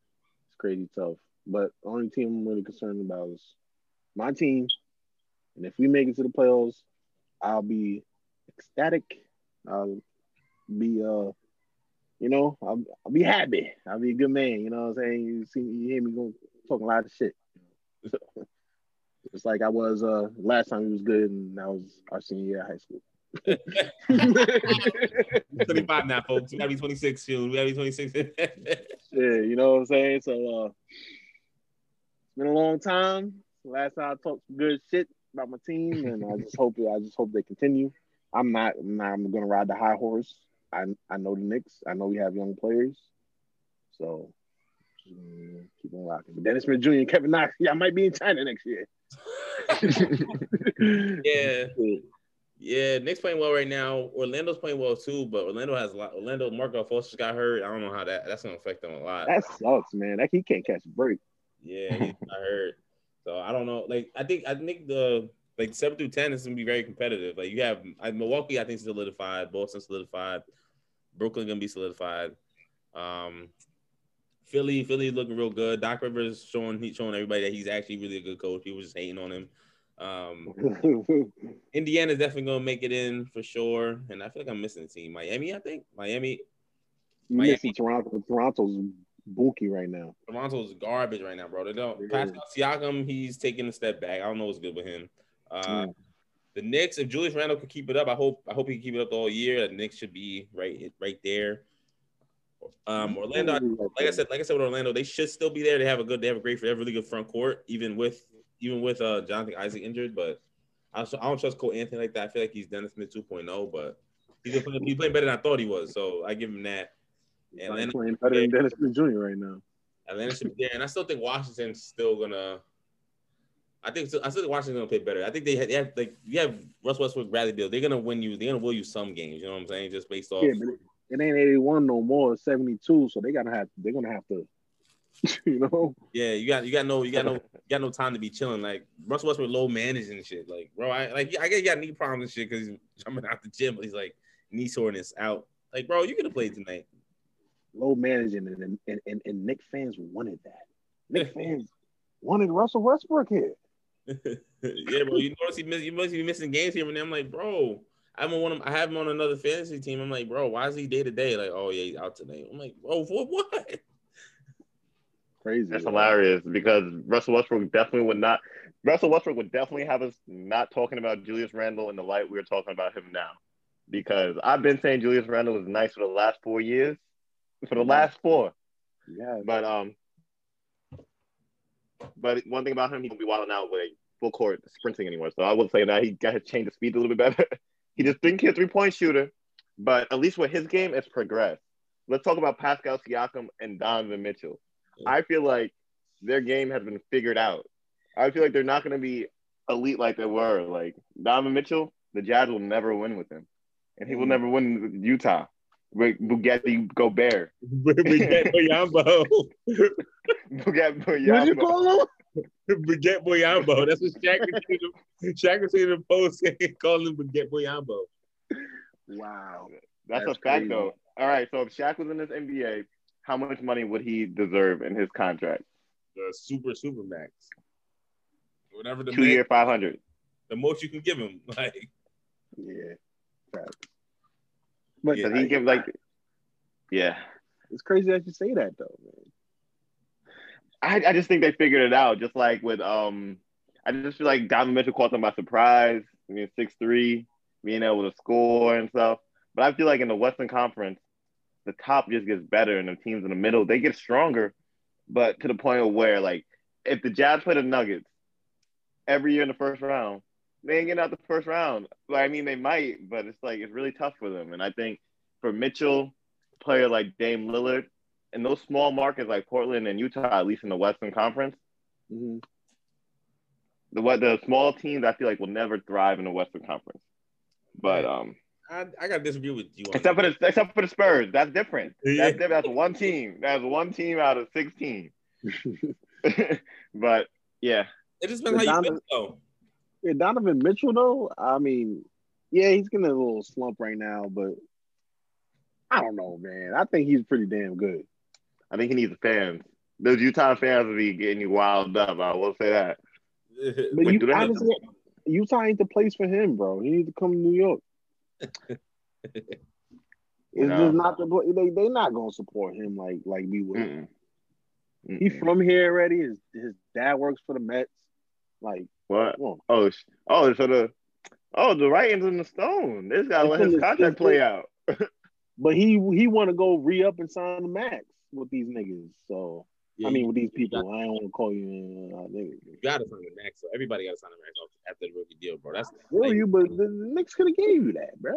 Crazy tough. But the only team I'm really concerned about is my team. And if we make it to the playoffs, I'll be ecstatic. I'll be uh you know, I'll, I'll be happy. I'll be a good man. You know what I'm saying? You see you hear me go talking a lot of shit. It's like I was uh last time he was good and that was our senior year of high school. 25 now, folks. We gotta be 26 soon. We gotta be 26. Yeah, you know what I'm saying? So uh it's been a long time. Last time I talked some good shit about my team and I just hope I just hope they continue. I'm not I'm not I'm gonna ride the high horse. I I know the Knicks. I know we have young players. So mm, keep on rocking. But Dennis Smith Jr. and Kevin Knox, yeah, I might be in China next year. yeah. Yeah, Knicks playing well right now. Orlando's playing well too, but Orlando has a lot. Orlando, Markelle Fultz got hurt. I don't know how that that's gonna affect them a lot. That sucks, man. That he can't catch a break. Yeah, he got hurt. So I don't know. Like I think I think the like seven through ten is gonna be very competitive. Like you have I, Milwaukee, I think solidified. Boston solidified. Brooklyn gonna be solidified. Um, Philly, Philly looking real good. Doc Rivers showing he showing everybody that he's actually really a good coach. He was just hating on him. Um, Indiana's definitely gonna make it in for sure. And I feel like I'm missing a team. Miami, I think. Miami, Miami. missing Toronto. Toronto's bulky right now. Toronto's garbage right now, bro. They don't. Pascal Siakam, he's taking a step back. I don't know what's good with him. Uh, Mm. The Knicks, if Julius Randle could keep it up, I hope I hope he can keep it up whole year. The Knicks should be right right there. Um, Orlando, like I said, like I said with Orlando, they should still be there. They have a good, they have a great, a really good front court, even with even with uh Jonathan Isaac injured. But I, I don't trust Cole Anthony like that. I feel like he's Dennis Smith 2.0, but he's playing, he's playing better than I thought he was. So I give him that. And Atlanta playing better than Dennis Smith Jr. right now. Atlanta should be there, and I still think Washington's still gonna. I think I still think Washington's gonna play better. I think they have, they have like you have Russ Westbrook, Bradley Beal. They're gonna win you. They're gonna will you some games. You know what I'm saying? Just based off. Yeah, but it ain't 81 no more. 72. So they gotta have. They're gonna have to. You know. Yeah, you got you got no you got no you got no time to be chilling. Like Russell Westbrook low managing shit. Like bro, I like I get you got knee problems and shit because he's jumping out the gym. But he's like knee soreness out. Like bro, you could have played tonight. Low managing and and, and and Knick fans wanted that. Knick fans wanted Russell Westbrook here. yeah, bro. You notice he miss, you must be missing games here and there. I'm like, bro, I'm on one. I have him on another fantasy team. I'm like, bro, why is he day to day? Like, oh yeah, he's out tonight. I'm like, bro, for what? Crazy. That's hilarious because Russell Westbrook definitely would not. Russell Westbrook would definitely have us not talking about Julius Randle in the light we're talking about him now. Because I've been saying Julius Randle is nice for the last four years, for the last four. Yeah. But um, but one thing about him, he can be wilding out with a full court sprinting anymore. So I would say that he got to change the speed a little bit better. he just didn't hit three point shooter, but at least with his game, it's progressed. Let's talk about Pascal Siakam and Donovan Mitchell. I feel like their game has been figured out. I feel like they're not going to be elite like they were. Like Donovan Mitchell, the Jazz will never win with him, and he will mm-hmm. never win with Utah. Bugatti Gobert. Bugatti Boyambo. Bugatti Boyambo. What did you call him? Baguette Boyambo. That's what Shaq was saying. Shaq in the post saying, call him Baguette Boyambo. Wow. That's, That's a fact, though. All right. So if Shaq was in this NBA, how much money would he deserve in his contract? The super super max. Whatever the two year five hundred. The most you can give him, like yeah. But yeah, he give like yeah. It's crazy that you say that though, man. I, I just think they figured it out. Just like with um, I just feel like Donovan Mitchell caught them by surprise. I mean, six three, being able to score and stuff. But I feel like in the Western Conference, the top just gets better, and the teams in the middle they get stronger. But to the point of where, like, if the Jazz play the Nuggets every year in the first round, they ain't getting out the first round. I mean, they might, but it's like it's really tough for them. And I think for Mitchell, player like Dame Lillard, and those small markets like Portland and Utah, at least in the Western Conference, mm-hmm. the what the small teams I feel like will never thrive in the Western Conference. But um, I, I gotta disagree with you. except for the except for the Spurs, that's different. Yeah. That's different. That's one team. That's one team out of sixteen. but yeah, it just depends how you feel though. Yeah, Donovan Mitchell though. I mean, yeah, he's getting a little slump right now, but I don't know, man. I think he's pretty damn good. I think he needs the fans. Those Utah fans will be getting you wild up. I will say that. But Wait, you, honestly, Utah ain't the place for him, bro. He needs to come to New York. it's no. just not the they they not gonna support him like like we would. Mm-mm. Mm-mm. He from here already. His his dad works for the Mets. Like what? Oh, oh, so the oh the writing's in the stone. This gotta let his contract play out. but he he want to go re up and sign the max with these niggas. So yeah, I mean, with these people, got, I don't want to call you uh, niggas. You gotta sign the max. So everybody gotta sign the max after the rookie deal, bro. That's well, like, you, but the, the Knicks could have gave you that, bro.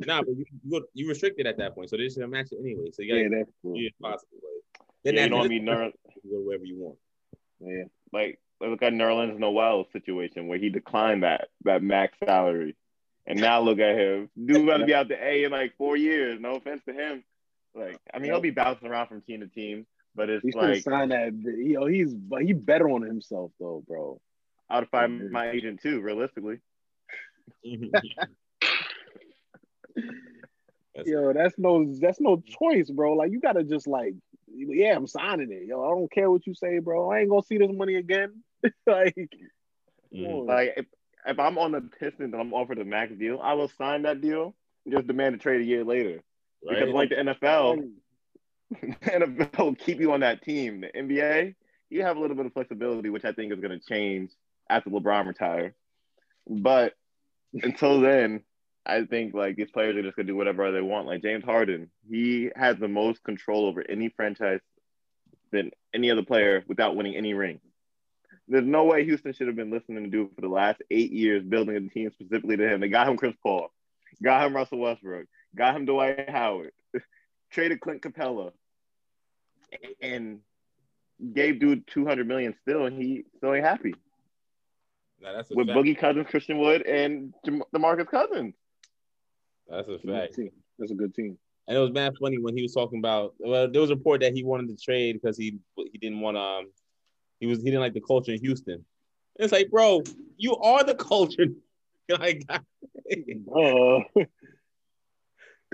nah, but you, you, you restricted at that point, so they're just gonna match it anyway. So you gotta, yeah, that's cool. Yeah, possible. Like, then yeah, you know what I mean? Ner- you go wherever you want. Yeah, like look at Nerlens Noel situation where he declined that that max salary, and now look at him. Dude gonna be out the A in like four years. No offense to him. Like, I mean, he'll be bouncing around from team to team, but it's he's like sign that. You know, he's he better on himself though, bro. I would find my agent too, realistically. Yo, that's no that's no choice, bro. Like you gotta just like, yeah, I'm signing it. Yo, I don't care what you say, bro. I ain't gonna see this money again. like, mm. like if, if I'm on the Pistons and I'm offered a max deal, I will sign that deal and just demand to trade a year later. Right. Because like the NFL, the NFL will keep you on that team. The NBA, you have a little bit of flexibility, which I think is going to change after LeBron retires. But until then, I think like these players are just gonna do whatever they want. Like James Harden, he has the most control over any franchise than any other player without winning any ring. There's no way Houston should have been listening to do for the last eight years, building a team specifically to him. They got him Chris Paul, got him Russell Westbrook, got him Dwight Howard, traded Clint Capela and gave dude 200 million still, and he still ain't happy. Nah, that's With fact. Boogie Cousins, Christian Wood, and Dem- DeMarcus Cousins. That's a fact. That's a good team. And it was mad funny when he was talking about. Well, there was a report that he wanted to trade because he he didn't want um he was he didn't like the culture in Houston. It's like, bro, you are the culture. like, Oh,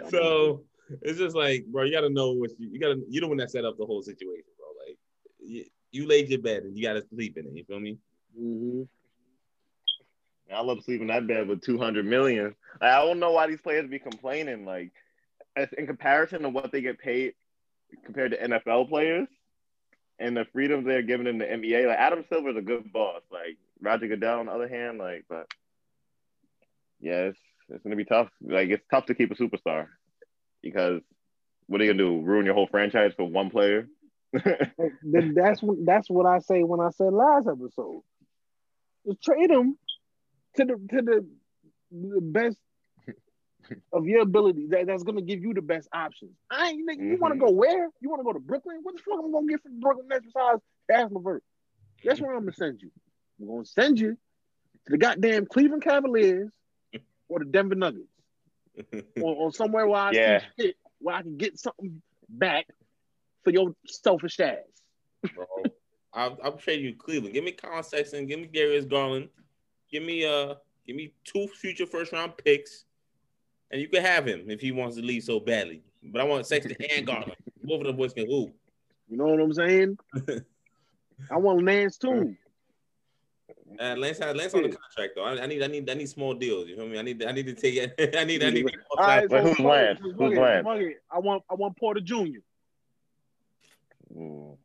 so it's just like, bro, you got to know what you, you got to. You the one that set up the whole situation, bro. Like, you, you laid your bed and you got to sleep in it. You feel me? hmm I love sleeping that bed with 200 million. Like, I don't know why these players be complaining. Like, in comparison to what they get paid compared to NFL players and the freedoms they're giving in the NBA, like Adam Silver's a good boss. Like Roger Goodell, on the other hand, like, but yeah, it's, it's gonna be tough. Like, it's tough to keep a superstar because what are you gonna do? Ruin your whole franchise for one player? That's what that's what I say when I said last episode. Just trade him to the to the, the best of your ability. That, that's gonna give you the best options. I ain't nigga, you want to Mhm. go where? You want to go to Brooklyn? What the fuck am I gonna get from Brooklyn Nets besides Caris LeVert? That's where I'm gonna send you. I'm gonna send you to the goddamn Cleveland Cavaliers or the Denver Nuggets or, or somewhere where I Yeah. shit where I can get something back for your selfish ass. bro. I'm, I'll trade you Cleveland. Give me Collin Sexton. Give me Darius Garland. Give me uh, give me two future first round picks, and you can have him if he wants to leave so badly. But I want Sexton and Garland. Both of them boys can hoop. You know what I'm saying? I want Lance too. Uh, Lance, Lance on the contract though. I, I need, I need, I need small deals. You feel me? I need, I need to take it. I need, I need. To All right, Wait, so who's fuck Lance? Who's fuck Lance? I want I want Porter Jr. Mm.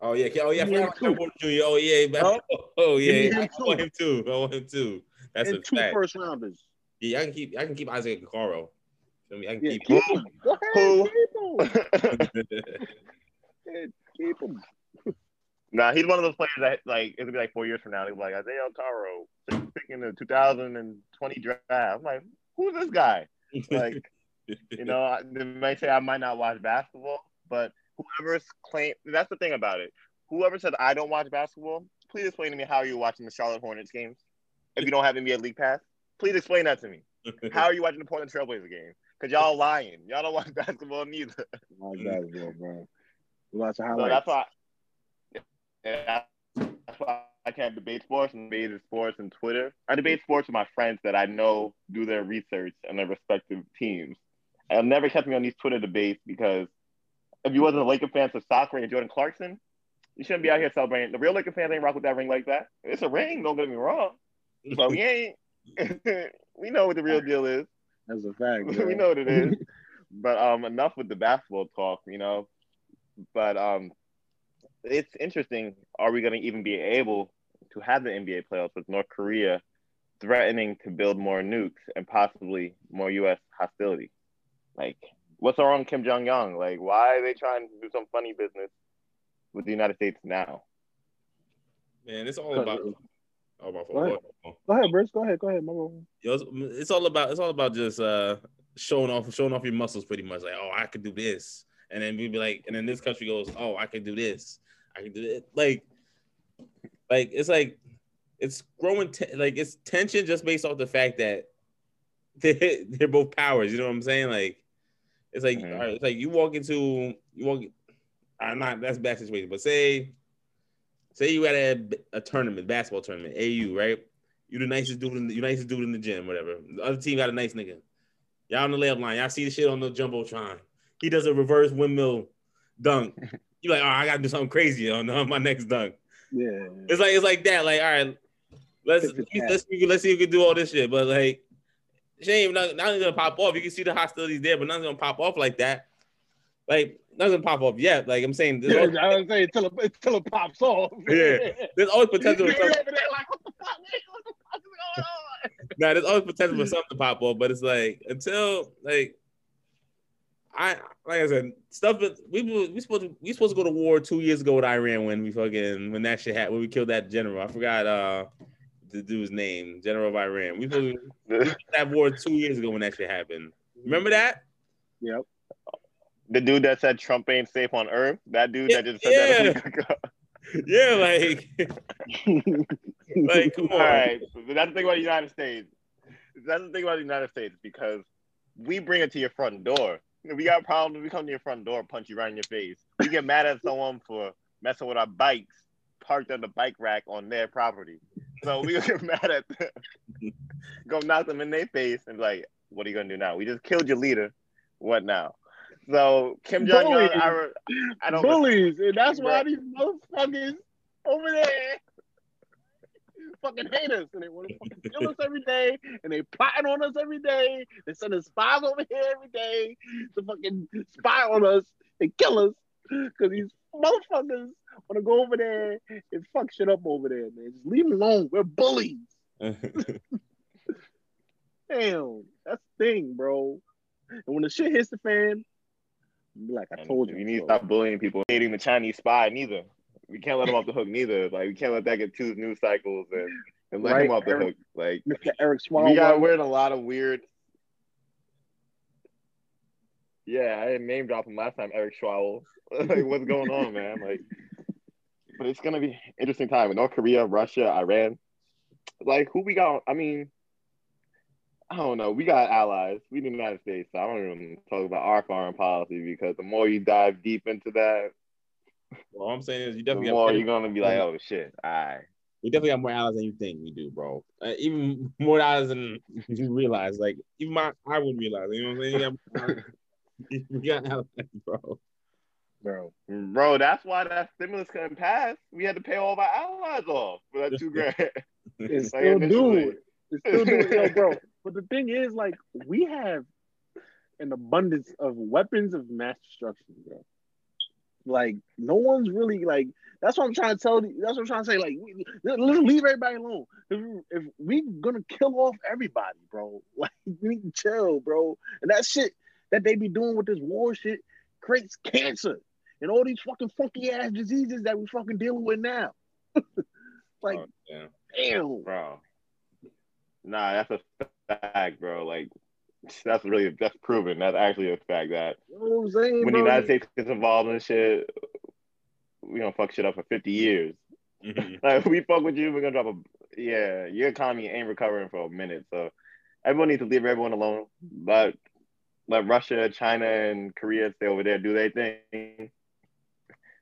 Oh yeah, oh yeah, I Give me forgot two. about Porter Jr. Oh yeah, man. Huh? oh yeah, I, him I want him too. I want him too. That's and a two fact. first rounders. Yeah, I can keep, I can keep Isaac Okoro. Feel me? I can Yeah, keep. keep him. Go ahead, keep him. Keep him. Nah, he's one of those players that like it'll be like four years from now. Be like Isaac Okoro picking the 2020 draft. I'm like, who's this guy? Like, you know, I- they might say I might not watch basketball, but whoever's claim that's the thing about it. Whoever said I don't watch basketball, please explain to me how you're watching the Charlotte Hornets games. If you don't have NBA League Pass, please explain that to me. How are you watching the Portland Trailblazers game? Because y'all lying. Y'all don't watch basketball neither. Like basketball, bro. We watch the So that's why. Yeah, that's why I can't debate sports and debate sports and Twitter. I debate sports with my friends that I know do their research and their respective teams. I'll never catch me on these Twitter debates because if you wasn't a Laker fan for soccer and Jordan Clarkson, you shouldn't be out here celebrating. The real Laker fans ain't rock with that ring like that. It's a ring, don't get me wrong, but we ain't. we know what the real deal is. That's a fact. We know what it is. but um, enough with the basketball talk, you know. But um, it's interesting. Are we going to even be able to have the NBA playoffs with North Korea threatening to build more nukes and possibly more U.S. hostility? Like, what's wrong with Kim Jong Un? Like, why are they trying to do some funny business with the United States now? Man, it's all about. Oh my Go ahead. fault. Go ahead, Bruce. Go ahead. Go ahead, my bro. Yo, it's, it's all about. It's all about just uh showing off, showing off your muscles, pretty much. Like, oh, I could do this, and then we'd be like, and then this country goes, oh, I can do this, I can do it. Like, like it's like it's growing. Te- like it's tension just based off the fact that they they're both powers. You know what I'm saying? Like, it's like Mhm. all right, it's like you walk into you walk. I'm not that's a bad situation, but say say you at a, a tournament, basketball tournament, AU, right? You the nicest dude in the, you nicest dude in the gym, whatever. The other team got a nice nigga. Y'all on the layup line. Y'all see the shit on the jumbotron. He does a reverse windmill dunk. You like, oh, I gotta do something crazy on, on my next dunk. Yeah. It's like it's like that. Like, all right, let's let's see, let's see if we can do all this shit. But like, shame not nothing's gonna pop off. You can see the hostilities there, but nothing's gonna pop off like that. Like nothing's gonna pop off yet. Like I'm saying, I always, was saying until it, until it pops off. Yeah. there's always potential. For something- like, what the fuck, nigga? What the fuck is going on? now there's always potential for something to pop off, but it's like until like I like I said, stuff we we supposed to we supposed to go to war two years ago with Iran when we fucking when that shit happened when we killed that general. I forgot uh the dude's name, General of Iran. We supposed to that war two years ago when that shit happened. Remember that? Yep. The dude that said Trump ain't safe on Earth. That dude Yeah, that just said that. a yeah. week ago. Yeah, like like come on. All right, but that's the thing about the United States. That's the thing about the United States because we bring it to your front door. If we got problems, we come to your front door, punch you right in your face. We get mad at someone for messing with our bikes parked on the bike rack on their property. So we get mad at them, go knock them in their face and be like, "What are you gonna do now? We just killed your leader. What now?" So Kim Jong Un. I, I don't. Know. Bullies, and that's why these motherfuckers over there fucking hate us, and they want to fucking kill us every day, and they plotting on us every day. They sending spies over here every day to fucking spy on us and kill us, because these motherfuckers want to go over there and fuck shit up over there, man. Just leave them alone. We're bullies. Damn, that's the thing, bro. And when the shit hits the fan, be like I told you. you need to stop bullying people, hating the Chinese spy. Neither we can't let him off the hook. Neither like we can't let that get two news cycles and, and let him Right, off the Eric. hook. Like Mr. Eric Swalwell. we got we're in a lot of weird. Yeah, I didn't name drop him last time, Eric Swalwell. like, what's going on, man? Like, but it's gonna be interesting time with North Korea, Russia, Iran. Like, who we got? I mean, I don't know. We got allies. We the United States. So I don't even talk about our foreign policy because the more you dive deep into that, Well, all I'm saying is you the definitely more got, you're gonna be like, oh shit, all right. we definitely got more allies than you think we do, bro. Uh, even more allies than you realize. Like even my I would realize. You know what I'm saying? You got we got allies, bro. bro. Bro, that's why that stimulus couldn't pass. We had to pay all of our allies off for that two grand. It's Like, still do it. It's still do it, yo, bro. But the thing is, like, we have an abundance of weapons of mass destruction, bro. Like, no one's really like. That's what I'm trying to tell you. That's what I'm trying to say. Like, we, let's leave everybody alone. If, if we gonna kill off everybody, bro, like, we need to chill, bro. And that shit that they be doing with this war shit creates cancer and all these fucking funky ass diseases that we fucking dealing with now. like, Oh, yeah. damn. bro. Nah, that's a fact, bro. Like that's really that's proven. That's actually a fact that You know saying? when bro? the United States gets involved in shit, we gonna fuck shit up for 50 years. Mhm. Like we fuck with you, we're gonna drop a yeah, your economy ain't recovering for a minute. So everyone needs to leave everyone alone. Let let Russia, China, and Korea stay over there, do their thing.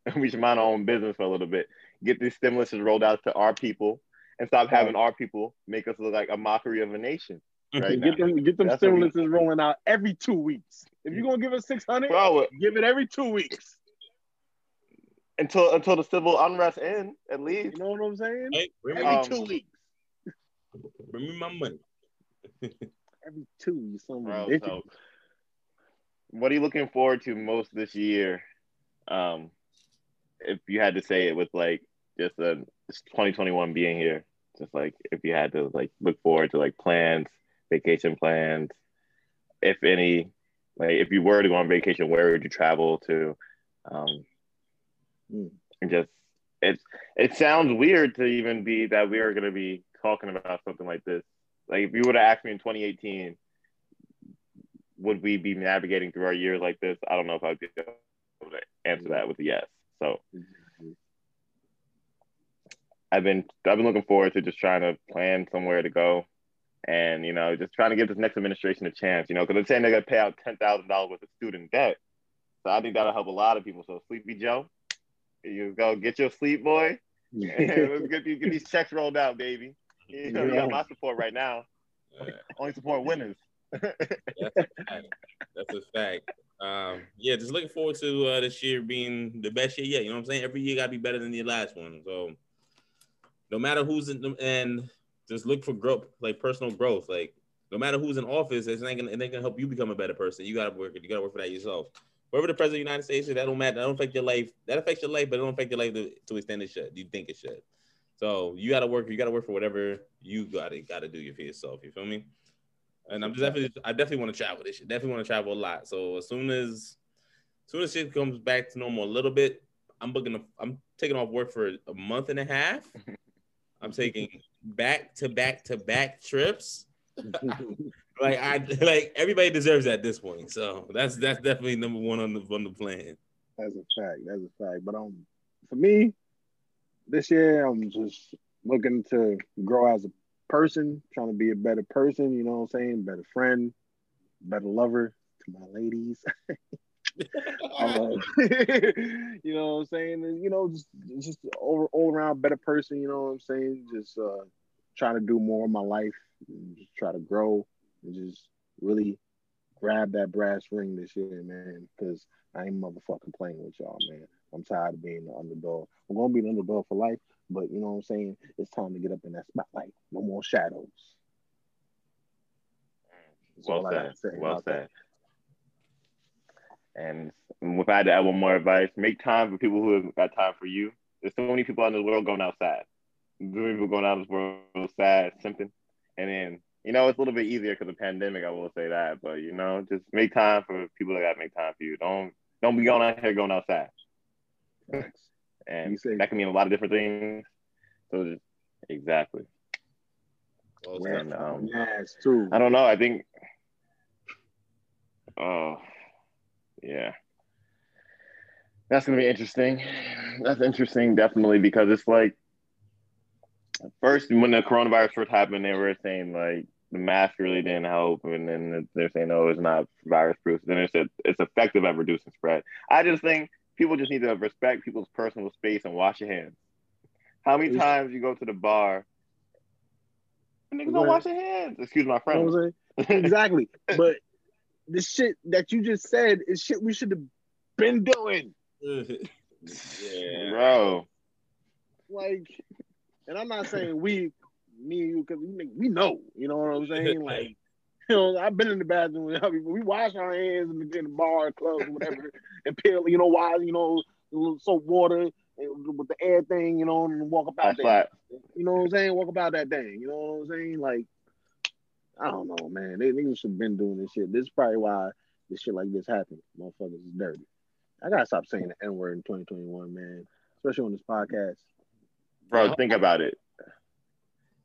we should mind our own business for a little bit. Get these stimuluses rolled out to our people and stop having our people make us look like a mockery of a nation. Right now. get them get them That's what stimuluses rolling out every two weeks. If you're gonna give us six hundred, Bro, give it every two weeks. until until the civil unrest ends, at least. You know what I'm saying? Hey, bring me, Every Um, two weeks. bring me my money. Every two, you son Bro, bitch. so what are you looking forward to most this year? Um, if you had to say it with like just a just 2021 being here, just like if you had to like look forward to like plans, vacation plans, if any, like if you were to go on vacation, where would you travel to? Um, Hmm. and just it's it sounds weird to even be that we are going to be talking about something like this. Like if you would have asked me in 2018, would we be navigating through our year like this? I don't know if I'd be able to answer that with a yes. So I've been I've been looking forward to just trying to plan somewhere to go, and you know just trying to give this next administration a chance. You know because they're saying they're gonna pay out ten thousand dollars worth of student debt, so I think that'll help a lot of people. So Sleepy Joe, you go get your sleep, boy. Let's get these, get these checks rolled out, baby. You, know, you got my support right now. Yeah, Only support winners. that's a fact. That's a fact. Um, yeah, just looking forward to uh, this year being the best year yet. You know what I'm saying? Every year got to be better than the last one. So no matter who's in, the, and just look for growth, like personal growth. Like no matter who's in office, it's not gonna, it ain't gonna help you become a better person. You gotta work. You gotta work for that yourself. Whoever the president of the United States is, that don't matter. That don't affect your life. That affects your life, but it don't affect your life to, to extend it should. You think it should. So you gotta work. You gotta work for whatever you gotta gotta do for yourself. You feel me? And I'm just definitely, I definitely want to travel this shit. Definitely want to travel a lot. So as soon as, as soon as shit comes back to normal a little bit, I'm booking. A, I'm taking off work for a month and a half. I'm taking back to back to back trips. like I like everybody deserves that at this point. So that's that's definitely number one on the on the plan. That's a fact. That's a fact. But um, for me, this year I'm just looking to grow as a person, trying to be a better person. You know what I'm saying? Better friend, better lover to my ladies. you know what I'm saying? And, you know, just just all, all around better person. You know what I'm saying? Just uh, trying to do more in my life, just try to grow, and just really grab that brass ring this year, man. Because I ain't motherfucking playing with y'all, man. I'm tired of being the underdog. I'm gonna be the underdog for life, but you know what I'm saying? It's time to get up in that spotlight. No more shadows. That's well said. Well said. And if I had to add one more advice, make time for people who have got time for you. There's so many people out in the world going outside. So many people going out in this world sad, simping. And then, you know, it's a little bit easier because of the pandemic, I will say that. But you know, just make time for people that gotta make time for you. Don't don't be going out here going outside. and that can mean a lot of different things. So just exactly. Well, and, um, yes, too. I don't know. I think. Oh, yeah. That's gonna be interesting. That's interesting, definitely, because it's like first when the coronavirus first happened, they were saying like the mask really didn't help, and then they're saying no, it's not virus proof. Then it's it's effective at reducing spread. I just think people just need to respect people's personal space and wash your hands. How many times you go to the bar? Niggas don't wash their hands. Excuse my friend. Exactly. but the shit that you just said is shit we should have been doing. yeah. Bro. Like, and I'm not saying we, me and you, because we, we know, you know what I'm saying? Like, you know, I've been in the bathroom with people. We wash our hands in the, in the bar, club, whatever, and peel, you know, why, you know, soap water with the air thing, you know, and walk about that. You know what I'm saying? Walk about that thing. You know what I'm saying? Like, I don't know, man. They niggas should have been doing this shit. This is probably why this shit like this happened. Motherfuckers is dirty. I gotta stop saying the N word in 2021, man. Especially on this podcast. Bro, think about it.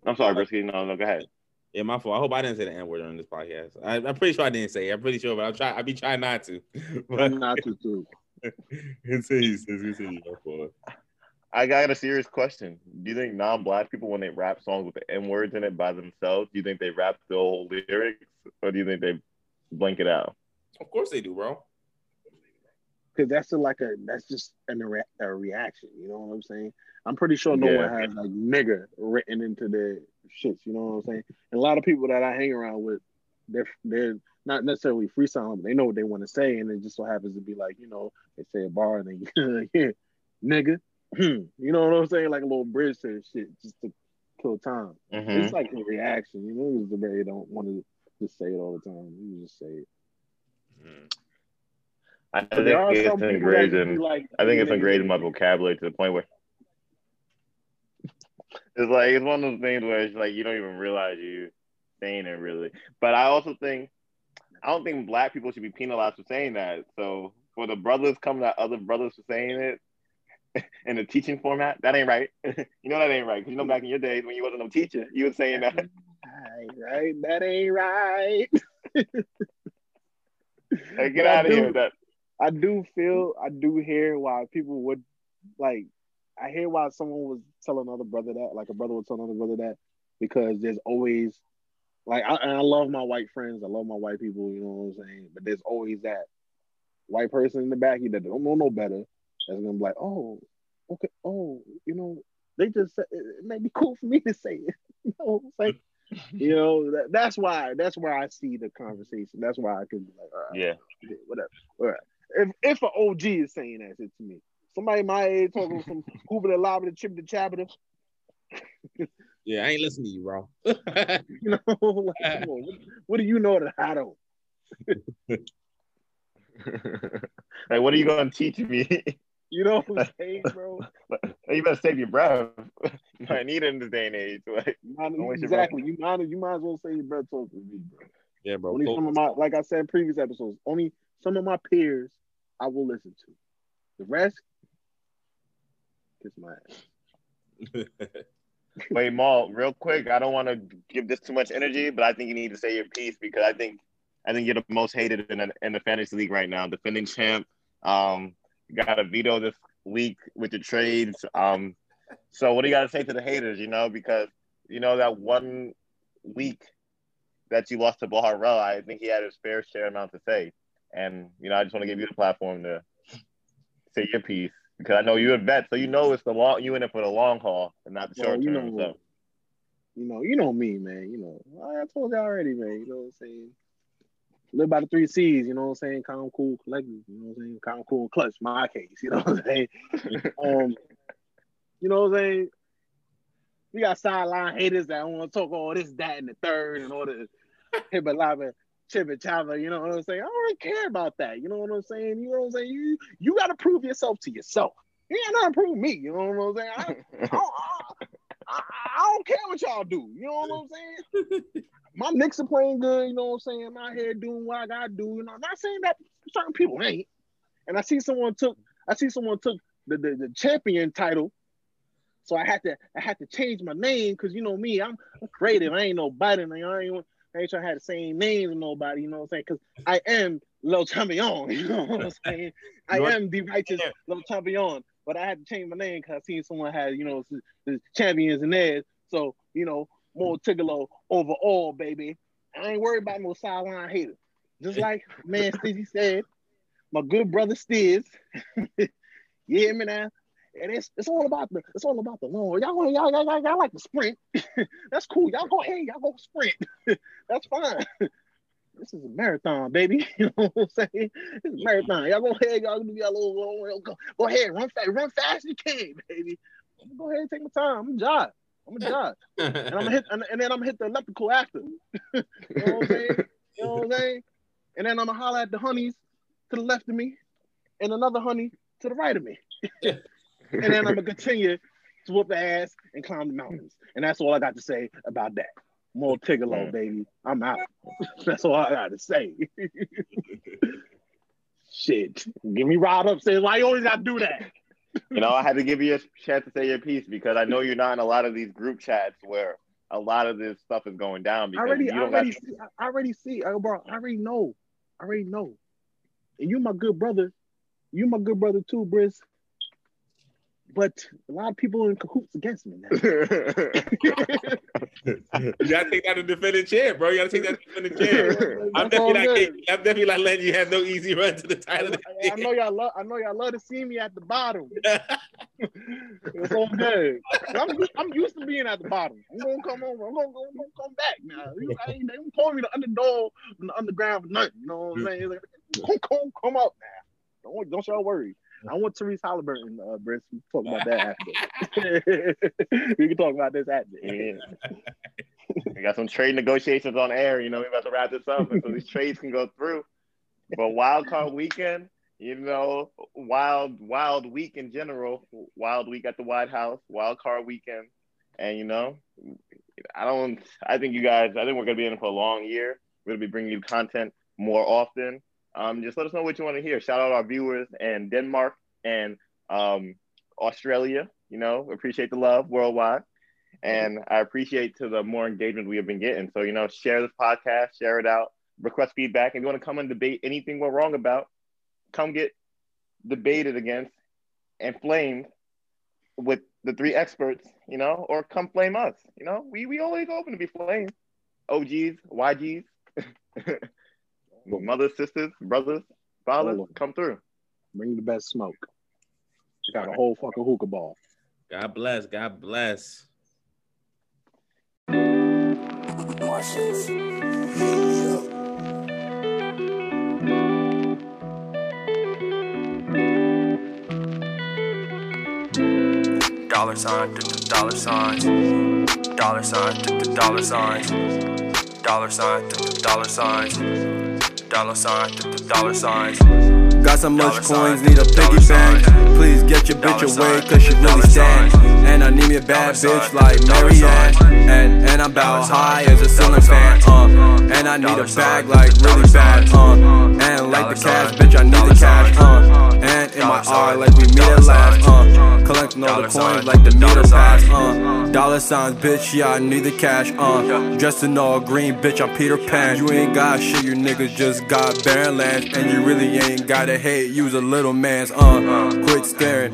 I'm sorry, Brisky. No, no, go ahead. Yeah, my fault. I hope I didn't say the N word on this podcast. I, am pretty sure I didn't say it. I'm pretty sure, but I'll try. I'll be trying not to. But not to too. I got a serious question. Do you think non-black people, when they rap songs with the N words in it by themselves, do you think they rap the whole lyrics, or do you think they blank it out? Of course they do, bro. Because that's a, like a that's just an, a reaction. You know what I'm saying? I'm pretty sure no yeah. one has like nigger written into their shits. You know what I'm saying? And a lot of people that I hang around with, they're they're not necessarily freestyling, but they know what they want to say, and it just so happens to be like, you know, they say a bar and they yeah, nigga, you know what I'm saying, like a little bridge to shit just to kill time. Mm-hmm. It's like a reaction, you know, the very don't want to just say it all the time. You just say it. Mm-hmm. I think it's engraved in. Like, I think it's engraved in my vocabulary to the point where it's like it's one of those things where it's like you don't even realize you saying it really. But I also think I don't think black people should be penalized for saying that. So for the brothers coming at other brothers for saying it in a teaching format, that ain't right. you know that ain't right. Cause you know back in your days when you wasn't no teacher, you was saying that. Right, right. That ain't right. hey, get out of here with that. I do feel I do hear why people would like I hear why someone was telling another brother that, like a brother would tell another brother that, because there's always like I, I love my white friends, I love my white people, you know what I'm saying? But there's always that white person in the back that don't know no better that's gonna be like, oh, okay, oh, you know, they just said it may be cool for me to say it. you know what I'm you know, that, that's why that's where I see the conversation. That's why I could be like, all right, yeah, whatever. All right. If if an OG is saying that shit to me, somebody my age talking from Hoover the Lobby, the Chip the Chapter. Yeah, I ain't listening to you, bro. you know, like, on, what, what, do you know that I don't? like, what are you gonna teach me? You know what I'm saying, bro? you better save your breath. you might need it in this day and age. Like, You might, Don't waste your exactly. You might you might as well say your breath talk with me, bro. Yeah, bro. Only some of my like I said in previous episodes, only some of my peers I will listen to. The rest, kiss my ass. wait, Maul, real quick. I don't want to give this too much energy, but I think you need to say your piece because I think I think you're the most hated in the, in the fantasy league right now. Defending champ. Um, got a veto this week with the trades. Um, so what do you got to say to the haters? You know, because you know that one week that you lost to Baharel, I think he had his fair share amount to say. And you know, I just want to give you the platform to say your piece because I know you're a vet, so you know it's the long you in it for the long haul and not the Well, short you term. know, so You know, you know me, man. You know, I told you already, man. You know what I'm saying? Live by the three C's, you know what I'm saying? Calm, cool, collective, you know what I'm saying? Calm, cool, clutch, my case, you know what I'm saying? um, you know what I'm saying? We got sideline haters that want to talk all this, that, and the third, and all the hibba lava, chibba chava, you know what I'm saying? I don't really care about that. You know what I'm saying? You know what I'm saying? You you gotta prove yourself to yourself. You ain't gotta prove me, you know what I'm saying? I, I, I, I don't care what y'all do. You know what I'm saying? My Knicks are playing good. You know what I'm saying? I'm out here doing what I gotta do. You know, I'm not saying that certain people ain't. And I see someone took. I see someone took the the, the champion title. So I had to I had to change my name because you know me, I'm, I'm creative. I ain't nobody. I ain't, I ain't trying to have the same name as nobody. You know what I'm saying? Because I am Lil Champion. You know what I'm saying? I am the righteous Lil Champion. But I had to change my name because I seen someone had you know the- the champions in theirs. So you know more Tigolo overall, baby. I ain't worried about no sideline hater. Just like man Stizzy said, my good brother Stiz. yeah, hear me now? And it's it's all about the it's all about the long. Y'all y'all y'all, y'all, y'all like to sprint. That's cool. Y'all go ahead. Y'all go sprint. That's fine. This is a marathon, baby. You know what I'm saying? It's a marathon. Y'all go ahead. Y'all do y'all little, little go, go ahead. Run fast. Run fast as you can, baby. Go ahead and take my time. I'm a jog. I'm a jog. And I'm gonna hit and, and then I'm gonna hit the elliptical after. you know what I'm saying? You know what I'm saying? And then I'm gonna holler at the honeys to the left of me and another honey to the right of me. and then I'm gonna continue to whoop the ass and climb the mountains. And that's all I got to say about that. More Tigolo, mm. baby. I'm out. That's all I got to say. Shit. Give me Rod up saying why you always gotta do that. You know, I had to give you a chance to say your piece because I know you're not in a lot of these group chats where a lot of this stuff is going down I already, I already, see, I already see, uh, bro. I already know, I already know. And you, my good brother, you, my good brother too, Briz. But a lot of people are in cahoots against me now. you gotta take that to defending champ, bro. You gotta take that to defending champ. I'm definitely not. good. I'm definitely not letting you have no easy run to the title. I, I know y'all love. I know y'all love to see me at the bottom. It's all good. I'm, I'm used to being at the bottom. I'm gonna come over. I'm gonna, go, I'm gonna come back now. You- I ain't, they don't call me the underdog from the underground for nothing. You know what I'm mm. saying? Like, come, come, come up now. Don't, don't y'all worry. I want Tyrese Haliburton, uh, Briss. We can talk about that after. we can talk about this after. Yeah. we got some trade negotiations on air. You know, we about to wrap this up, so these trades can go through. But wild card weekend, you know, wild wild week in general, wild week at the White House, wild card weekend, and you know, I don't. I think you guys. I think we're gonna be in it for a long year. We're gonna be bringing you content more often. Um, just let us know what you want to hear. Shout out our viewers in Denmark and um, Australia. You know, appreciate the love worldwide. And I appreciate to the more engagement we have been getting. So, you know, share this podcast, share it out, request feedback. If you want to come and debate anything we're wrong about, come get debated against and flamed with the three experts, you know, or come flame us. You know, we we always open to be flamed. OGs, YGs, mothers, sisters, brothers, fathers, All of them. come through. Bring the best smoke. She Got a whole fucking hookah ball. God bless. God bless. Dollar sign, d- d- dollar signs. Dollar sign, d- d- dollar signs. Dollar sign, d- d- dollar signs. Dollar sign, dollar signs. Got so much coins, need a piggy bank. Please get your bitch away, cause she really stank. And I need me a bad bitch like Marianne. And, and I'm about high as a ceiling fan. Uh, and I need a bag like really bad. Uh, and like the cash, bitch, I need the cash. Uh, in my R like we meet at last. Uh, collecting all the coins like the meter pass. Uh, dollar signs, bitch, yeah, I need the cash. Uh, dressed in all green, bitch, I'm Peter Pan. You ain't got shit, you niggas just got barren lands. And you really ain't gotta hate, use a little man's. Uh, quit staring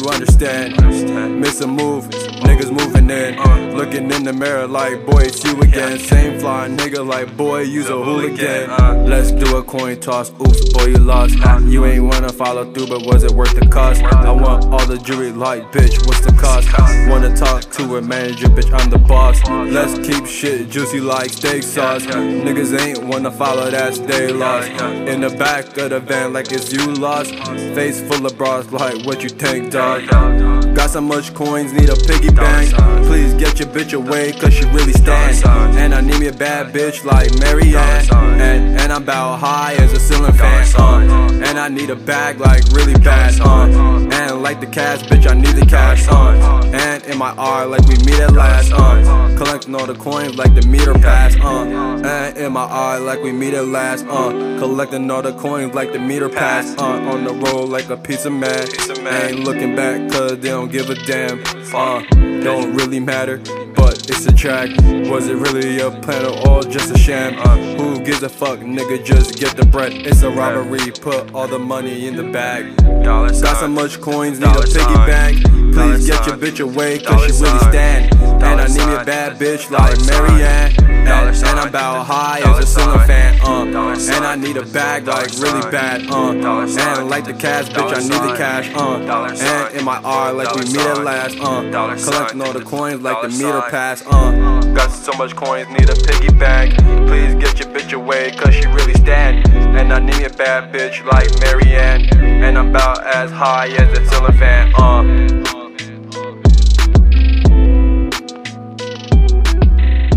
you understand. Miss a move, niggas moving in. Looking in the mirror like, boy, it's you again. Same fly nigga like, boy, use a hooligan. Let's do a coin toss, oops, boy, you lost. You ain't wanna follow through, but was it worth the cost? I want all the jewelry like, bitch, what's the cost? Wanna talk to a manager, bitch, I'm the boss. Let's keep shit juicy like steak sauce. Niggas ain't wanna follow that stay lost. In the back of the van like it's you lost. Face full of bras like what you think, dog. Got so much coins, need a piggy bank. Please get your bitch away, cause she really stands. And I need me a bad bitch like Marianne. And, and I'm about high as a ceiling fan. Uh, and I need a bag like really bad. Uh, and like the cash, bitch, I need the cash. Uh, and in my R like we meet at last. Uh, collecting all the coins like the meter pass. Uh, and in my R like we meet at last. Uh, collecting all the coins like the meter pass. Uh, on the road like a piece of man. Ain't looking back cause they don't give a damn. Uh, don't really matter, but it's a track. Was it really a plan or all just a sham? Who gives a fuck, nigga? Just get the bread. It's a robbery, put all the money in the bag. Got so much coins, need a piggy bank. Please get your bitch away, cause she really stand. And I need me a bad bitch like Marianne. And, and I'm about high as a ceiling fan, uh. And I need a bag like really bad, uh. And like the cash, bitch, I need the cash, uh. And in my R like we meet at last, uh. Collecting all the coins like the meter pass, uh. Got so much coins, need a piggy bank. Please get your bitch away, cause she really stand. And I need a bad bitch like Marianne. And I'm about as high as a fan, uh.